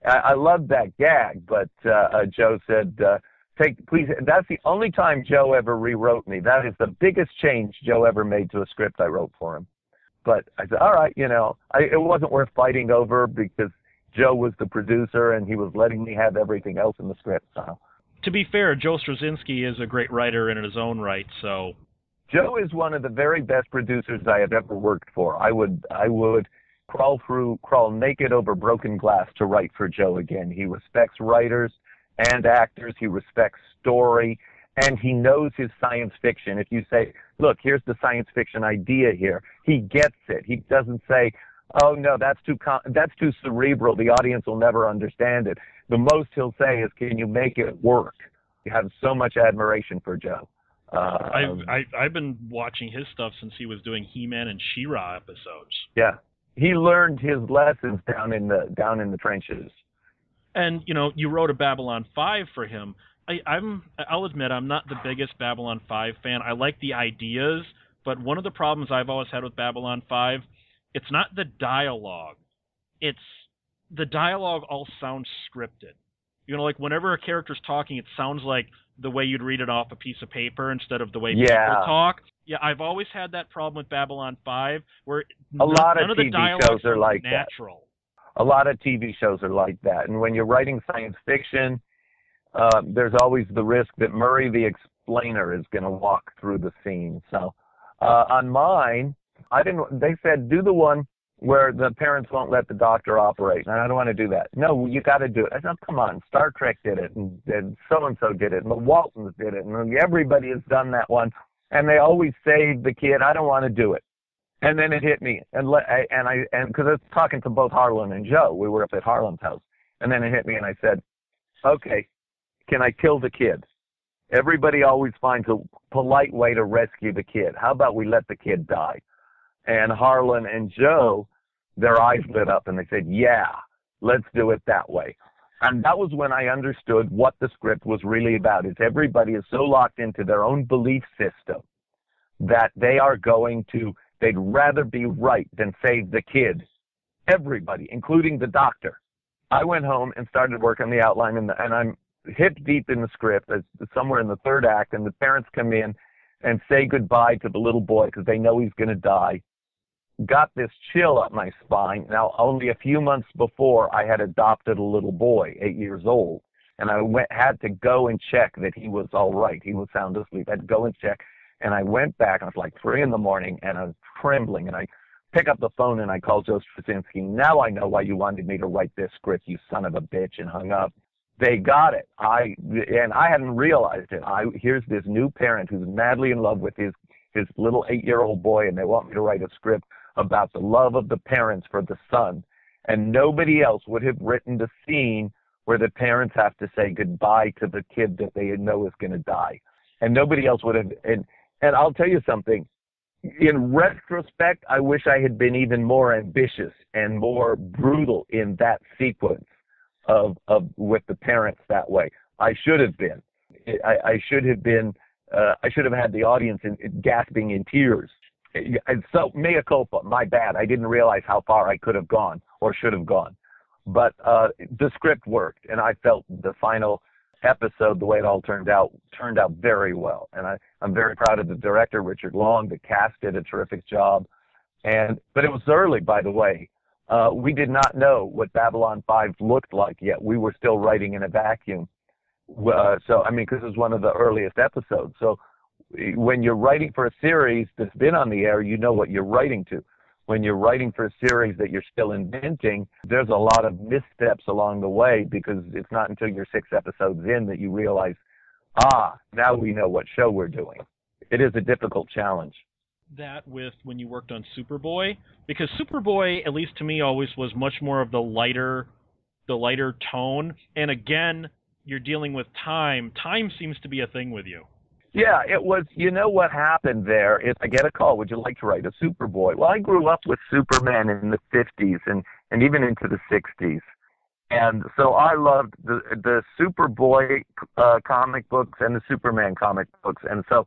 [SPEAKER 7] I, I loved that gag, but uh, uh, Joe said, uh, take please that's the only time Joe ever rewrote me. That is the biggest change Joe ever made to a script I wrote for him. But I said, all right, you know, I, it wasn't worth fighting over because Joe was the producer and he was letting me have everything else in the script. So.
[SPEAKER 6] To be fair, Joe Straczynski is a great writer in his own right. So.
[SPEAKER 7] Joe is one of the very best producers I have ever worked for. I would I would crawl through crawl naked over broken glass to write for Joe again. He respects writers and actors. He respects story and he knows his science fiction. If you say, look, here's the science fiction idea here, he gets it. He doesn't say, oh no, that's too con- that's too cerebral. The audience will never understand it. The most he'll say is, can you make it work? You have so much admiration for Joe.
[SPEAKER 6] Uh, I've I, I've been watching his stuff since he was doing He-Man and She-Ra episodes.
[SPEAKER 7] Yeah, he learned his lessons down in the down in the trenches.
[SPEAKER 6] And you know, you wrote a Babylon Five for him. I, I'm I'll admit I'm not the biggest Babylon Five fan. I like the ideas, but one of the problems I've always had with Babylon Five, it's not the dialogue. It's the dialogue all sounds scripted. You know, like whenever a character's talking, it sounds like the way you'd read it off a piece of paper instead of the way
[SPEAKER 7] yeah.
[SPEAKER 6] people talk. Yeah, I've always had that problem with Babylon Five, where
[SPEAKER 7] a
[SPEAKER 6] none,
[SPEAKER 7] lot of
[SPEAKER 6] none of the dialogues
[SPEAKER 7] shows are like
[SPEAKER 6] natural.
[SPEAKER 7] That. A lot of TV shows are like that, and when you're writing science fiction, uh, there's always the risk that Murray the explainer is going to walk through the scene. So uh, on mine, I didn't. They said do the one where the parents won't let the doctor operate, and I don't want to do that. No, you got to do it. I said, come on, Star Trek did it, and, so and so did it, and the Waltons did it, and everybody has done that one, and they always save the kid. I don't want to do it. And then it hit me, and let, and I and because I was talking to both Harlan and Joe, we were up at Harlan's house, and then it hit me, and I said, okay, can I kill the kid? Everybody always finds a polite way to rescue the kid. How about we let the kid die? And Harlan and Joe, their eyes lit up and they said, yeah, let's do it that way. And that was when I understood what the script was really about is everybody is so locked into their own belief system that they are going to, they'd rather be right than save the kid. Everybody, including the doctor. I went home and started working the outline and, the, and I'm hip deep in the script, it's somewhere in the third act, and the parents come in and say goodbye to the little boy because they know he's going to die. Got this chill up my spine. Now, only a few months before, I had adopted a little boy, eight years old, and I went had to go and check that he was all right. He was sound asleep. I had to go and check, and I went back. I was like three in the morning, and I was trembling, and I pick up the phone and I called Joe Straczynski. Now I know why you wanted me to write this script, you son of a bitch, and hung up. They got it. I and I hadn't realized it. I here's this new parent who's madly in love with his his little eight year old boy, and they want me to write a script about the love of the parents for the son. And nobody else would have written the scene where the parents have to say goodbye to the kid that they know is going to die. And nobody else would have. And, and I'll tell you something. In retrospect, I wish I had been even more ambitious and more brutal in that sequence of, of with the parents that way. I should have been. I, I should have been. Uh, I should have had the audience in, in gasping in tears. And so, mea culpa, my bad. I didn't realize how far I could have gone or should have gone. But uh, the script worked, and I felt the final episode, the way it all turned out, turned out very well. And I, I'm very proud of the director, Richard Long. The cast did a terrific job. And but it was early, by the way. Uh, we did not know what Babylon 5 looked like yet. We were still writing in a vacuum. Uh, so I mean, because it was one of the earliest episodes. So when you're writing for a series that's been on the air, you know what you're writing to when you're writing for a series that you're still inventing, there's a lot of missteps along the way because it's not until you're six episodes in that you realize, ah, now we know what show we're doing. It is a difficult challenge.
[SPEAKER 6] That with when you worked on Superboy, because Superboy, at least to me, always was much more of the lighter, the lighter tone. And again, you're dealing with time. Time seems to be a thing with you.
[SPEAKER 7] Yeah, it was. You know what happened there is I get a call. Would you like to write a Superboy? Well, I grew up with Superman in the 50s and and even into the 60s, and so I loved the the Superboy uh, comic books and the Superman comic books, and so.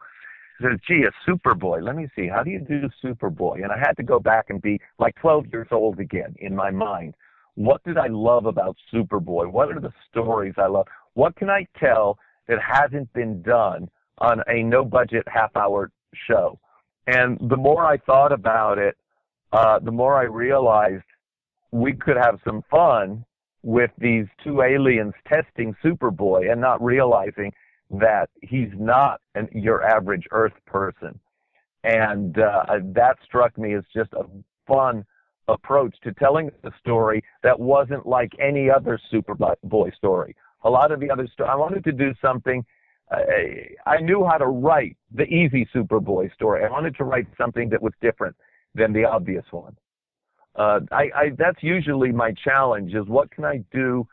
[SPEAKER 7] Said, gee, a Superboy. Let me see. How do you do Superboy? And I had to go back and be like 12 years old again in my mind. What did I love about Superboy? What are the stories I love? What can I tell that hasn't been done on a no budget half hour show. And the more I thought about it, uh, the more I realized we could have some fun with these two aliens testing Superboy and not realizing that he's not an, your average Earth person. And uh, that struck me as just a fun approach to telling the story that wasn't like any other Superboy story. A lot of the other stories, I wanted to do something I, knew how to write the easy Superboy story. I wanted to write something that was different than the obvious one. Uh, I, I, that's usually my challenge is what can I do?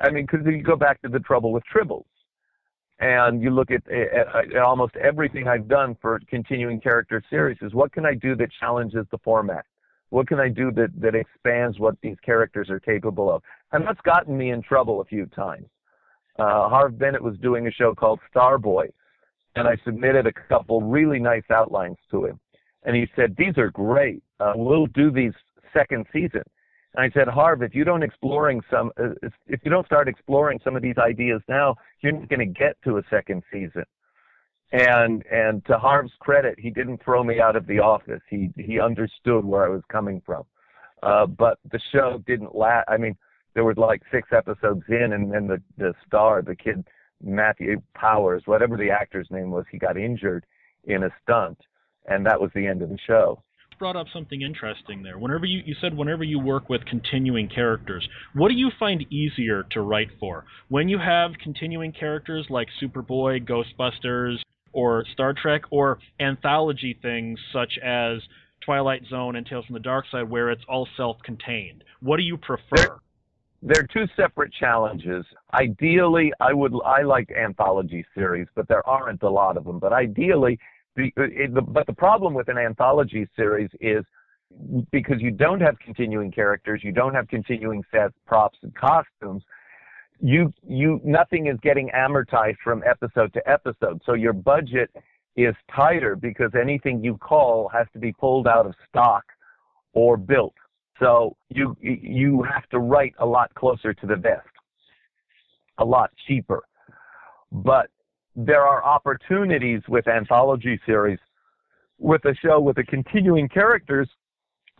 [SPEAKER 7] I mean, because you go back to the trouble with tribbles and you look at, at, at, almost everything I've done for continuing character series is what can I do that challenges the format? What can I do that, that expands what these characters are capable of? And that's gotten me in trouble a few times uh, Harve Bennett was doing a show called Starboy, and I submitted a couple really nice outlines to him. And he said, These are great. Uh, we'll do these second season. And I said, Harv, if you don't exploring some, uh, if you don't start exploring some of these ideas now, you're not going to get to a second season. And and to Harve's credit, he didn't throw me out of the office. He he understood where I was coming from. Uh, but the show didn't last. I mean, there was like six episodes in, and then the the star, the kid Matthew Powers, whatever the actor's name was, he got injured in a stunt, and that was the end of the show.
[SPEAKER 6] Brought up something interesting there. Whenever you you said whenever you work with continuing characters, what do you find easier to write for? When you have continuing characters like Superboy, Ghostbusters, or Star Trek, or anthology things such as Twilight Zone and Tales from the Dark Side, where it's all self-contained. What do you prefer?
[SPEAKER 7] There, they're two separate challenges. Ideally, I would I like anthology series, but there aren't a lot of them. But ideally, the, the but the problem with an anthology series is because you don't have continuing characters, you don't have continuing sets, props, and costumes. You you nothing is getting amortized from episode to episode, so your budget is tighter because anything you call has to be pulled out of stock or built. So you you have to write a lot closer to the vest, a lot cheaper. But there are opportunities with anthology series, with a show with the continuing characters.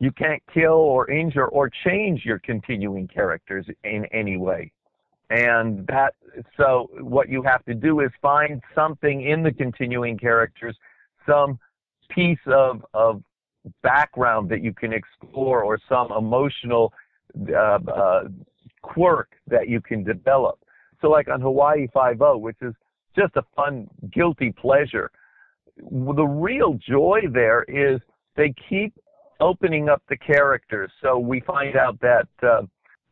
[SPEAKER 7] You can't kill or injure or change your continuing characters in any way. And that, so what you have to do is find something in the continuing characters, some piece of, of background that you can explore or some emotional uh, uh, quirk that you can develop. So like on Hawaii Five-O, which is just a fun, guilty pleasure. The real joy there is they keep opening up the characters. So we find out that uh,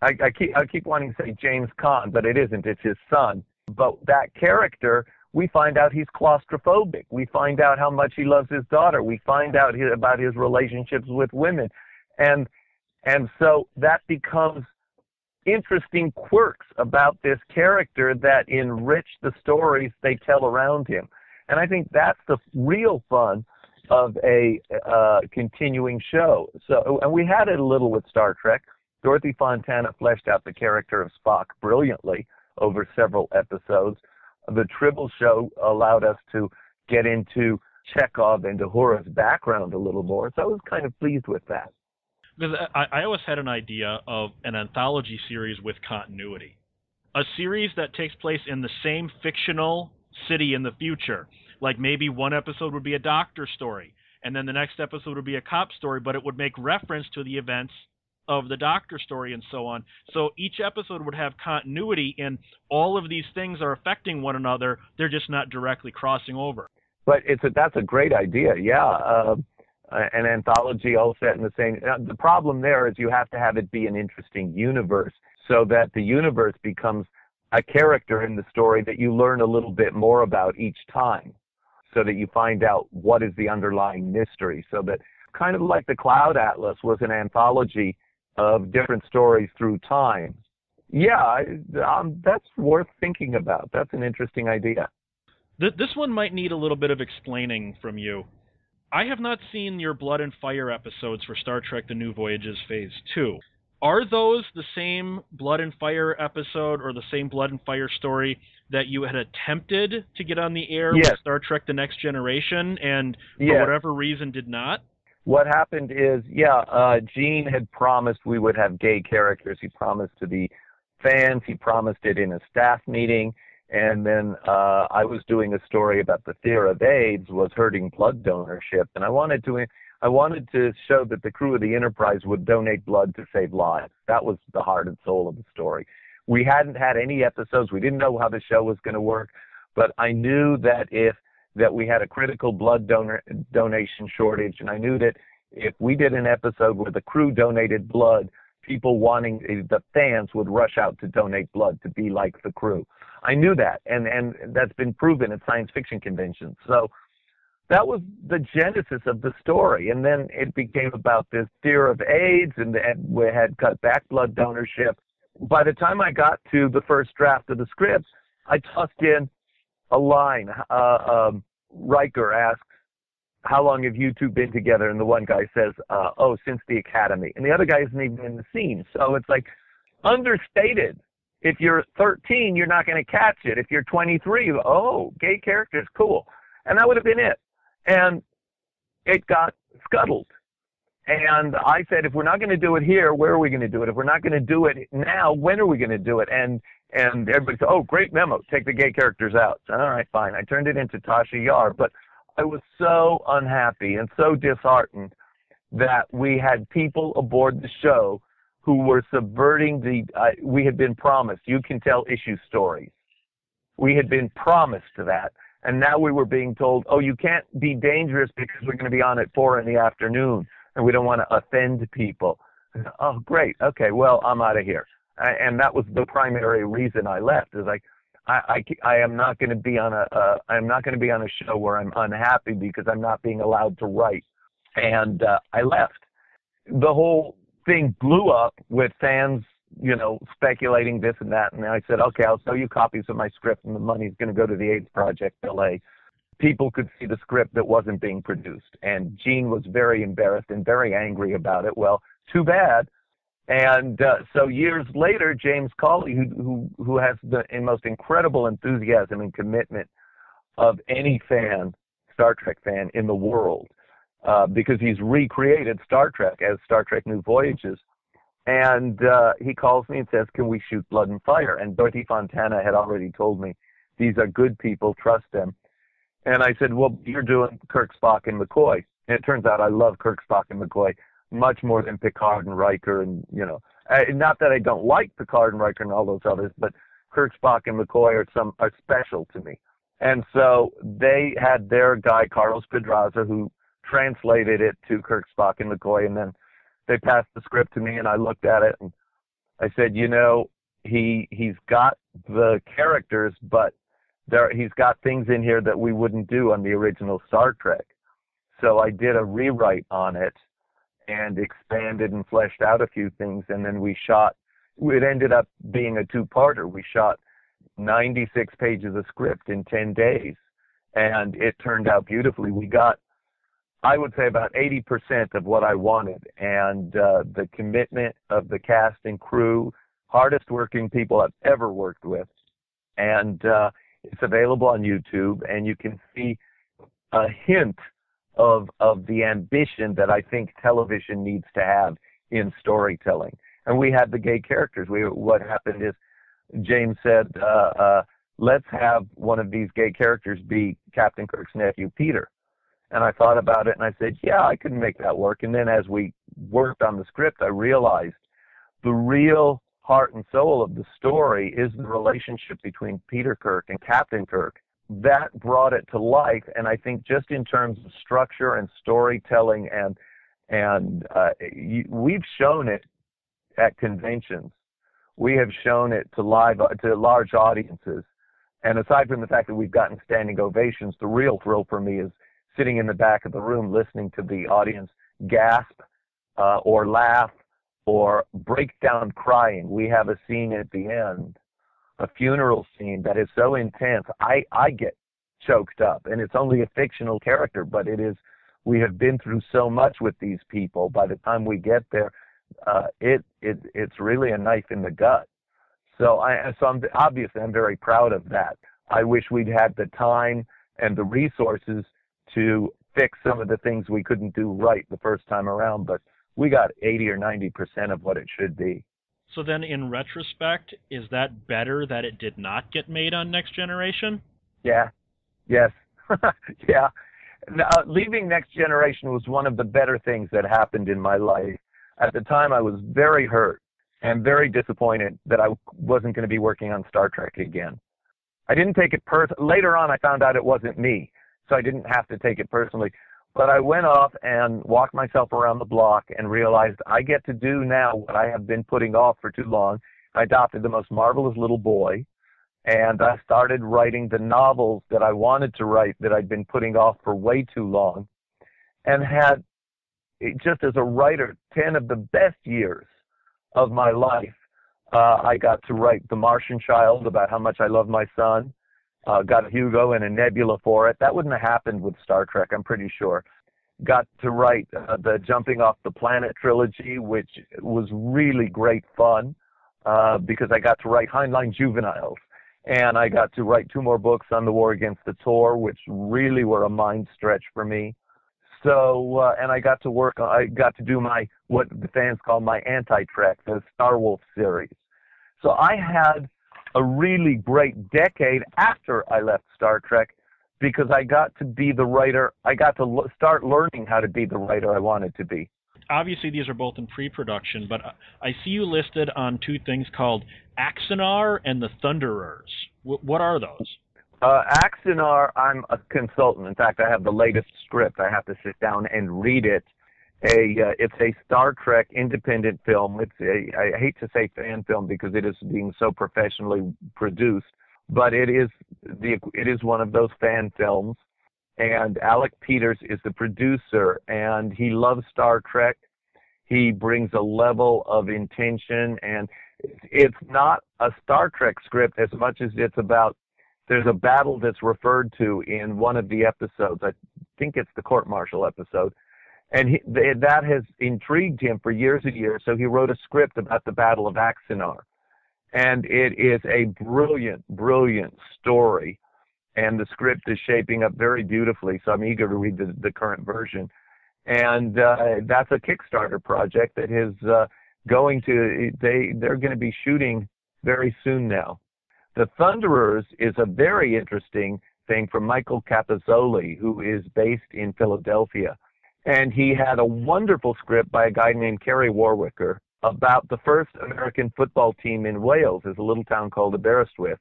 [SPEAKER 7] I, I keep I keep wanting to say James Caan, but it isn't. It's his son. But that character, we find out he's claustrophobic. We find out how much he loves his daughter. We find out his, about his relationships with women, and and so that becomes interesting quirks about this character that enrich the stories they tell around him. And I think that's the real fun of a uh, continuing show. So, and we had it a little with Star Trek. Dorothy Fontana fleshed out the character of Spock brilliantly over several episodes. The Tribble show allowed us to get into Chekov and Uhura's background a little more, so I was kind of pleased with that.
[SPEAKER 6] Because I, I always had an idea of an anthology series with continuity. A series that takes place in the same fictional city in the future. Like maybe one episode would be a doctor story, and then the next episode would be a cop story, but it would make reference to the events of the doctor story and so on. So each episode would have continuity, and all of these things are affecting one another. They're just not directly crossing over.
[SPEAKER 7] But it's a, that's a great idea. Yeah. Uh, an anthology all set in the same. Uh, the problem there is you have to have it be an interesting universe so that the universe becomes a character in the story that you learn a little bit more about each time so that you find out what is the underlying mystery so that kind of like the cloud atlas was an anthology of different stories through time yeah um, that's worth thinking about that's an interesting idea
[SPEAKER 6] this one might need a little bit of explaining from you I have not seen your Blood and Fire episodes for Star Trek The New Voyages Phase 2. Are those the same Blood and Fire episode or the same Blood and Fire story that you had attempted to get on the air
[SPEAKER 7] yes.
[SPEAKER 6] with Star Trek The Next Generation and
[SPEAKER 7] yes.
[SPEAKER 6] for whatever reason did not?
[SPEAKER 7] What happened is, yeah, uh, Gene had promised we would have gay characters. He promised to the fans. He promised it in a staff meeting and then uh, I was doing a story about the fear of AIDS was hurting blood donorship, and I wanted to I wanted to show that the crew of the Enterprise would donate blood to save lives. That was the heart and soul of the story. We hadn't had any episodes. We didn't know how the show was going to work, but I knew that if that we had a critical blood donor donation shortage, and I knew that if we did an episode where the crew donated blood, people wanting eh, the fans would rush out to donate blood to be like the crew. I knew that, and and that's been proven at science fiction conventions. So that was the genesis of the story, and then it became about this fear of AIDS, and, and we had cut back blood donorship. By the time I got to the first draft of the script, I tossed in a line. Uh, um, Riker asks, "How long have you two been together?" And the one guy says, uh, "Oh, since the academy," and the other guy isn't even in the scene. So it's like understated if you're 13, you're not going to catch it. If you're 23, oh, gay characters, cool. And that would have been it. And it got scuttled. And I said, if we're not going to do it here, where are we going to do it? If we're not going to do it now, when are we going to do it? And and everybody said, oh, great memo. Take the gay characters out. All right, fine. I turned it into Tasha Yar, but I was so unhappy and so disheartened that we had people aboard the show who were subverting the, uh, we had been promised, you can tell issue stories. We had been promised to that. And now we were being told, oh, you can't be dangerous because we're going to be on at four in the afternoon and we don't want to offend people. Oh, great. Okay. Well, I'm out of here. And that was the primary reason I left is like, I, I, I am not going to be on a, uh, I'm not going to be on a show where I'm unhappy because I'm not being allowed to write. And, uh, I left. The whole thing blew up with fans, you know, speculating this and that. And I said, okay, I'll sell you copies of my script, and the money's going to go to the AIDS Project LA. People could see the script that wasn't being produced, and Gene was very embarrassed and very angry about it. Well, too bad. And uh, so years later, James Cawley, who, who who has the most incredible enthusiasm and commitment of any fan, Star Trek fan in the world, uh, because he's recreated Star Trek as Star Trek New Voyages. And uh, he calls me and says, "Can we shoot Blood and Fire?" And Dorothy Fontana had already told me, "These are good people, trust them." And I said, "Well, you're doing Kirk, Spock, and McCoy." And it turns out I love Kirk, Spock, and McCoy much more than Picard and Riker, and you know, uh, not that I don't like Picard and Riker and all those others, but Kirk, Spock, and McCoy are some are special to me. And so they had their guy Carlos Pedraza who translated it to Kirk, Spock, and McCoy, and then they passed the script to me, and I looked at it and I said, you know, he he's got the characters, but there he's got things in here that we wouldn't do on the original Star Trek. So I did a rewrite on it and expanded and fleshed out a few things, and then we shot. It ended up being a two-parter. We shot 96 pages of script in 10 days, and it turned out beautifully. We got, I would say, about 80% of what I wanted, and uh, the commitment of the cast and crew, hardest working people I've ever worked with, and uh, it's available on YouTube, and you can see a hint of of the ambition that I think television needs to have in storytelling. And we had the gay characters. We what happened is James said, uh, uh, "Let's have one of these gay characters be Captain Kirk's nephew, Peter." And I thought about it, and I said, "Yeah, I could make that work." And then as we worked on the script, I realized the real heart and soul of the story is the relationship between Peter Kirk and Captain Kirk that brought it to life. And I think just in terms of structure and storytelling and and uh, you, we've shown it at conventions. We have shown it to live to large audiences. And aside from the fact that we've gotten standing ovations, the real thrill for me is sitting in the back of the room listening to the audience gasp uh, or laugh or break down crying. We have a scene at the end a funeral scene that is so intense, I I get choked up, and it's only a fictional character, but it is. We have been through so much with these people. By the time we get there, uh, it it it's really a knife in the gut. So I so I'm obviously I'm very proud of that. I wish we'd had the time and the resources to fix some of the things we couldn't do right the first time around, but we got 80 or 90 percent of what it should be.
[SPEAKER 6] So then, in retrospect, is that better that it did not get made on Next Generation?
[SPEAKER 7] Yeah. Yes. yeah. Leaving Next Generation was one of the better things that happened in my life. At the time, I was very hurt and very disappointed that I wasn't going to be working on Star Trek again. I didn't take it pers- later on. I found out it wasn't me, so I didn't have to take it personally. But I went off and walked myself around the block and realized I get to do now what I have been putting off for too long. I adopted the most marvelous little boy and I started writing the novels that I wanted to write that I'd been putting off for way too long and had just as a writer 10 of the best years of my life. Uh, I got to write The Martian Child about how much I love my son uh, got a Hugo and a Nebula for it. That wouldn't have happened with Star Trek, I'm pretty sure. Got to write uh, the Jumping Off the Planet trilogy, which was really great fun uh, because I got to write Heinlein Juveniles. And I got to write two more books on the war against the Chtorr, which really were a mind stretch for me. So, uh, and I got to work, I got to do my, what the fans call my anti-Trek, the Star Wolf series. So I had a really great decade after I left Star Trek because I got to be the writer. I got to l- start learning how to be the writer I wanted to be.
[SPEAKER 6] Obviously, these are both in pre-production, but I see you listed on two things called Axanar and the Thunderers. W- what are those?
[SPEAKER 7] Uh, Axanar, I'm a consultant. In fact, I have the latest script. I have to sit down and read it a uh, it's a Star Trek independent film. It's a, I hate to say fan film because it is being so professionally produced, but it is the it is one of those fan films. And Alec Peters is the producer, and he loves Star Trek. He brings a level of intention, and it's not a Star Trek script as much as it's about. There's a battle that's referred to in one of the episodes. I think it's the court martial episode and he, that has intrigued him for years and years. So he wrote a script about the Battle of Axanar, and it is a brilliant, brilliant story. And the script is shaping up very beautifully. So I'm eager to read the, the current version. And uh, that's a Kickstarter project that is uh, going to they they're going to be shooting very soon now. The Thunderers is a very interesting thing from Michael Capozzoli, who is based in Philadelphia. And he had a wonderful script by a guy named Kerry Warwicker about the first American football team in Wales, is a little town called Aberystwyth.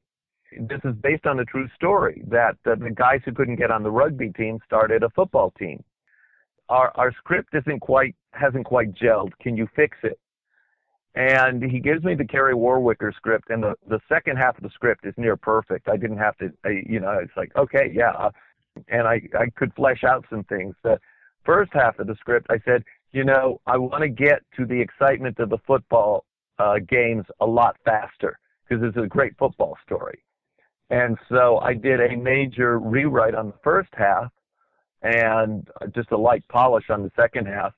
[SPEAKER 7] This is based on a true story that uh, the guys who couldn't get on the rugby team started a football team. Our our script isn't quite hasn't quite gelled. Can you fix it? And he gives me the Kerry Warwicker script, and the the second half of the script is near perfect. I didn't have to, I, you know, it's like okay, yeah, and I I could flesh out some things. First half of the script, I said, you know, I want to get to the excitement of the football uh, games a lot faster because it's a great football story. And so I did a major rewrite on the first half and just a light polish on the second half.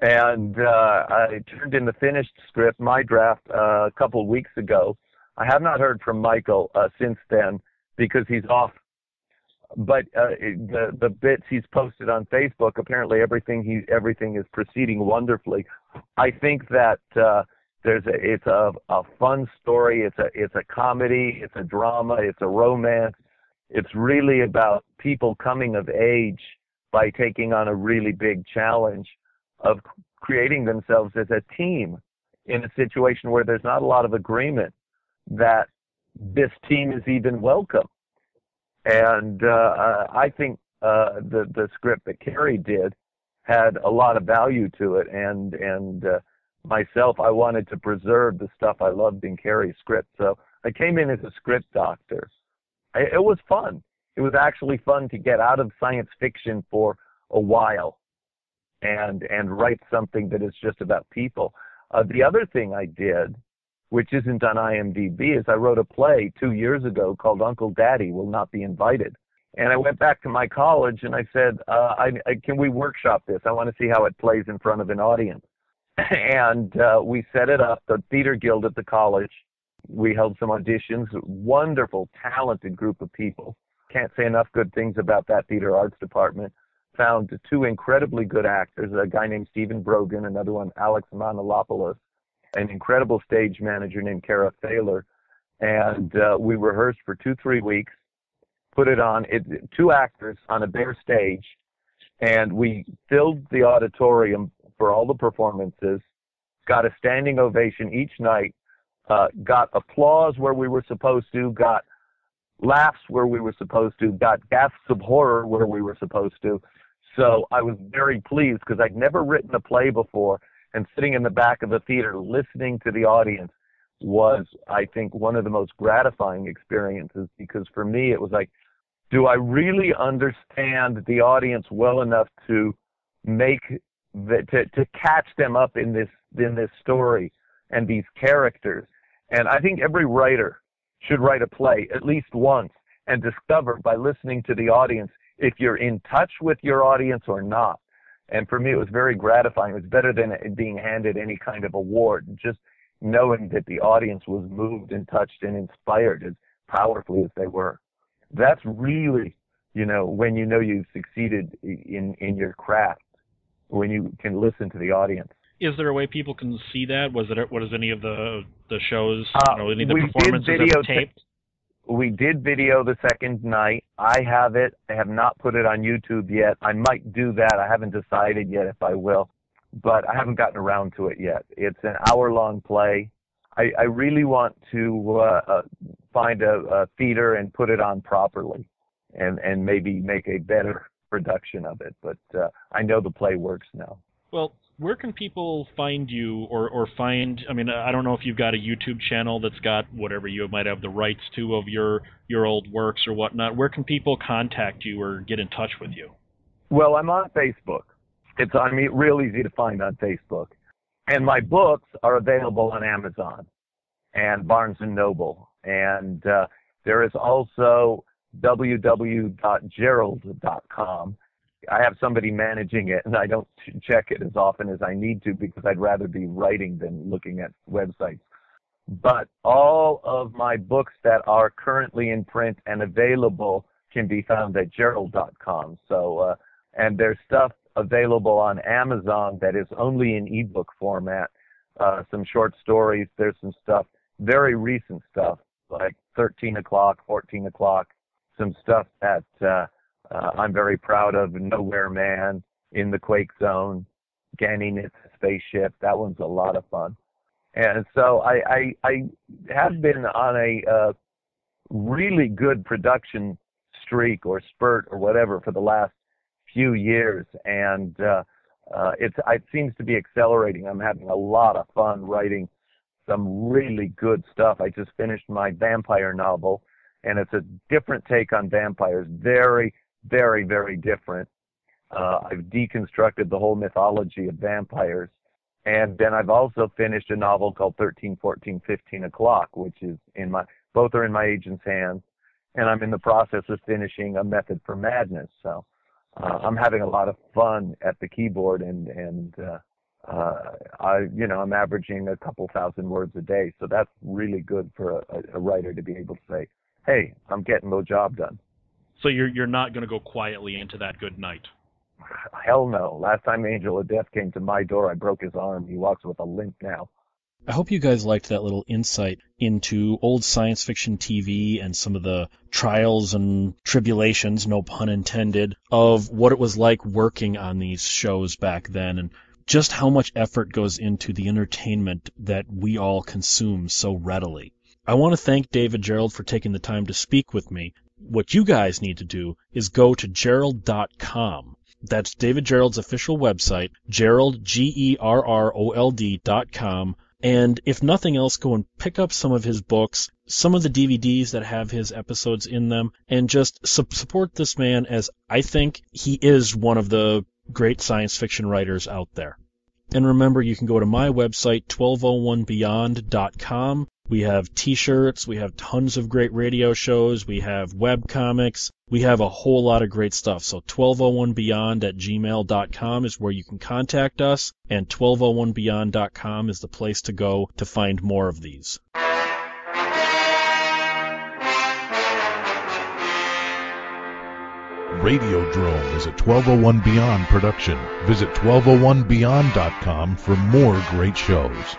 [SPEAKER 7] And uh, I turned in the finished script, my draft, uh, a couple of weeks ago. I have not heard from Michael uh, since then because he's off but uh, the the bits he's posted on Facebook, apparently everything he everything is proceeding wonderfully. I think that uh, there's a it's a a fun story. It's a it's a comedy. It's a drama. It's a romance. It's really about people coming of age by taking on a really big challenge of creating themselves as a team in a situation where there's not a lot of agreement that this team is even welcome and uh, I think uh, the the script that Kerry did had a lot of value to it, and and uh, myself, I wanted to preserve the stuff I loved in Kerry's script, so I came in as a script doctor. I, it was fun. It was actually fun to get out of science fiction for a while, and and write something that is just about people. Uh, the other thing I did which isn't on IMDb, is I wrote a play two years ago called Uncle Daddy Will Not Be Invited. And I went back to my college and I said, uh, I, I, can we workshop this? I want to see how it plays in front of an audience. and uh, we set it up, the theater guild at the college. We held some auditions, wonderful, talented group of people. Can't say enough good things about that theater arts department. Found two incredibly good actors, a guy named Stephen Brogan, another one, Alex Manolopoulos an incredible stage manager named Kara Thaler, and uh, we rehearsed for two three weeks, put it on it, two actors on a bare stage, and we filled the auditorium for all the performances, got a standing ovation each night, uh, got applause where we were supposed to, got laughs where we were supposed to, got gasps of horror where we were supposed to. So I was very pleased because I'd never written a play before and sitting in the back of the theater listening to the audience was, I think, one of the most gratifying experiences because for me it was like, do I really understand the audience well enough to make the, to to catch them up in this in this story and these characters? And I think every writer should write a play at least once and discover by listening to the audience if you're in touch with your audience or not. And for me, it was very gratifying. It was better than being handed any kind of award. Just knowing that the audience was moved and touched and inspired as powerfully as they were. That's really, you know, when you know you've succeeded in, in your craft, when you can listen to the audience.
[SPEAKER 6] Is there a way people can see that? Was it what is any of the the shows? Uh, you know, any of the performances
[SPEAKER 7] did video
[SPEAKER 6] taped?
[SPEAKER 7] We did video the second night. I have it. I have not put it on YouTube yet. I might do that. I haven't decided yet if I will, but I haven't gotten around to it yet. It's an hour long play. I, I really want to uh, uh, find a, a theater and put it on properly, and and maybe make a better production of it. But uh, I know the play works now.
[SPEAKER 6] Well, where can people find you or, or find i mean i don't know if you've got a youtube channel that's got whatever you might have the rights to of your your old works or whatnot. Where can people contact you or get in touch with you?
[SPEAKER 7] Well i'm on facebook. It's i mean real easy to find on facebook. And my books are available on amazon and barnes and noble. And uh, there is also www.gerrold.com I have somebody managing it, and I don't check it as often as I need to because I'd rather be writing than looking at websites. But all of my books that are currently in print and available can be found at gerrold.com. So, uh, and there's stuff available on Amazon that is only in ebook format. uh, some short stories. There's some stuff, very recent stuff, like 13 o'clock, 14 o'clock, some stuff that uh, uh, I'm very proud of. Nowhere Man, In the Quake Zone, Ganymede Spaceship. That one's a lot of fun. And so I, I, I have been on a uh, really good production streak or spurt or whatever for the last few years, and uh, uh, it seems to be accelerating. I'm having a lot of fun writing some really good stuff. I just finished my vampire novel, and it's a different take on vampires. Very, very, very different. Uh, I've deconstructed the whole mythology of vampires. And then I've also finished a novel called 13, 14, 15 o'clock, which is in my, both are in my agent's hands. And I'm in the process of finishing a method for madness. So, uh, I'm having a lot of fun at the keyboard and, and, uh, uh, I, you know, I'm averaging a couple thousand words a day. So that's really good for a, a writer to be able to say, Hey, I'm getting the job done.
[SPEAKER 6] So you're, you're not going to go quietly into that good night.
[SPEAKER 7] Hell no. Last time Angel of Death came to my door, I broke his arm. He walks with a limp now.
[SPEAKER 6] I hope you guys liked that little insight into old science fiction TV and some of the trials and tribulations, no pun intended, of what it was like working on these shows back then and just how much effort goes into the entertainment that we all consume so readily. I want to thank David Gerrold for taking the time to speak with me. What you guys need to do is go to gerrold.com. that's David Gerrold's official website, Gerrold, G-E-R-R-O-L-D dot com. And if nothing else, go and pick up some of his books, some of the DVDs that have his episodes in them, and just su- support this man as I think he is one of the great science fiction writers out there. And remember, you can go to my website, 1201beyond.com. We have t-shirts, we have tons of great radio shows, we have web comics, we have a whole lot of great stuff. So 1201beyond at gmail.com is where you can contact us, and 1201beyond.com is the place to go to find more of these.
[SPEAKER 4] Radiodrome is a 1201 Beyond production. Visit 1201beyond.com for more great shows.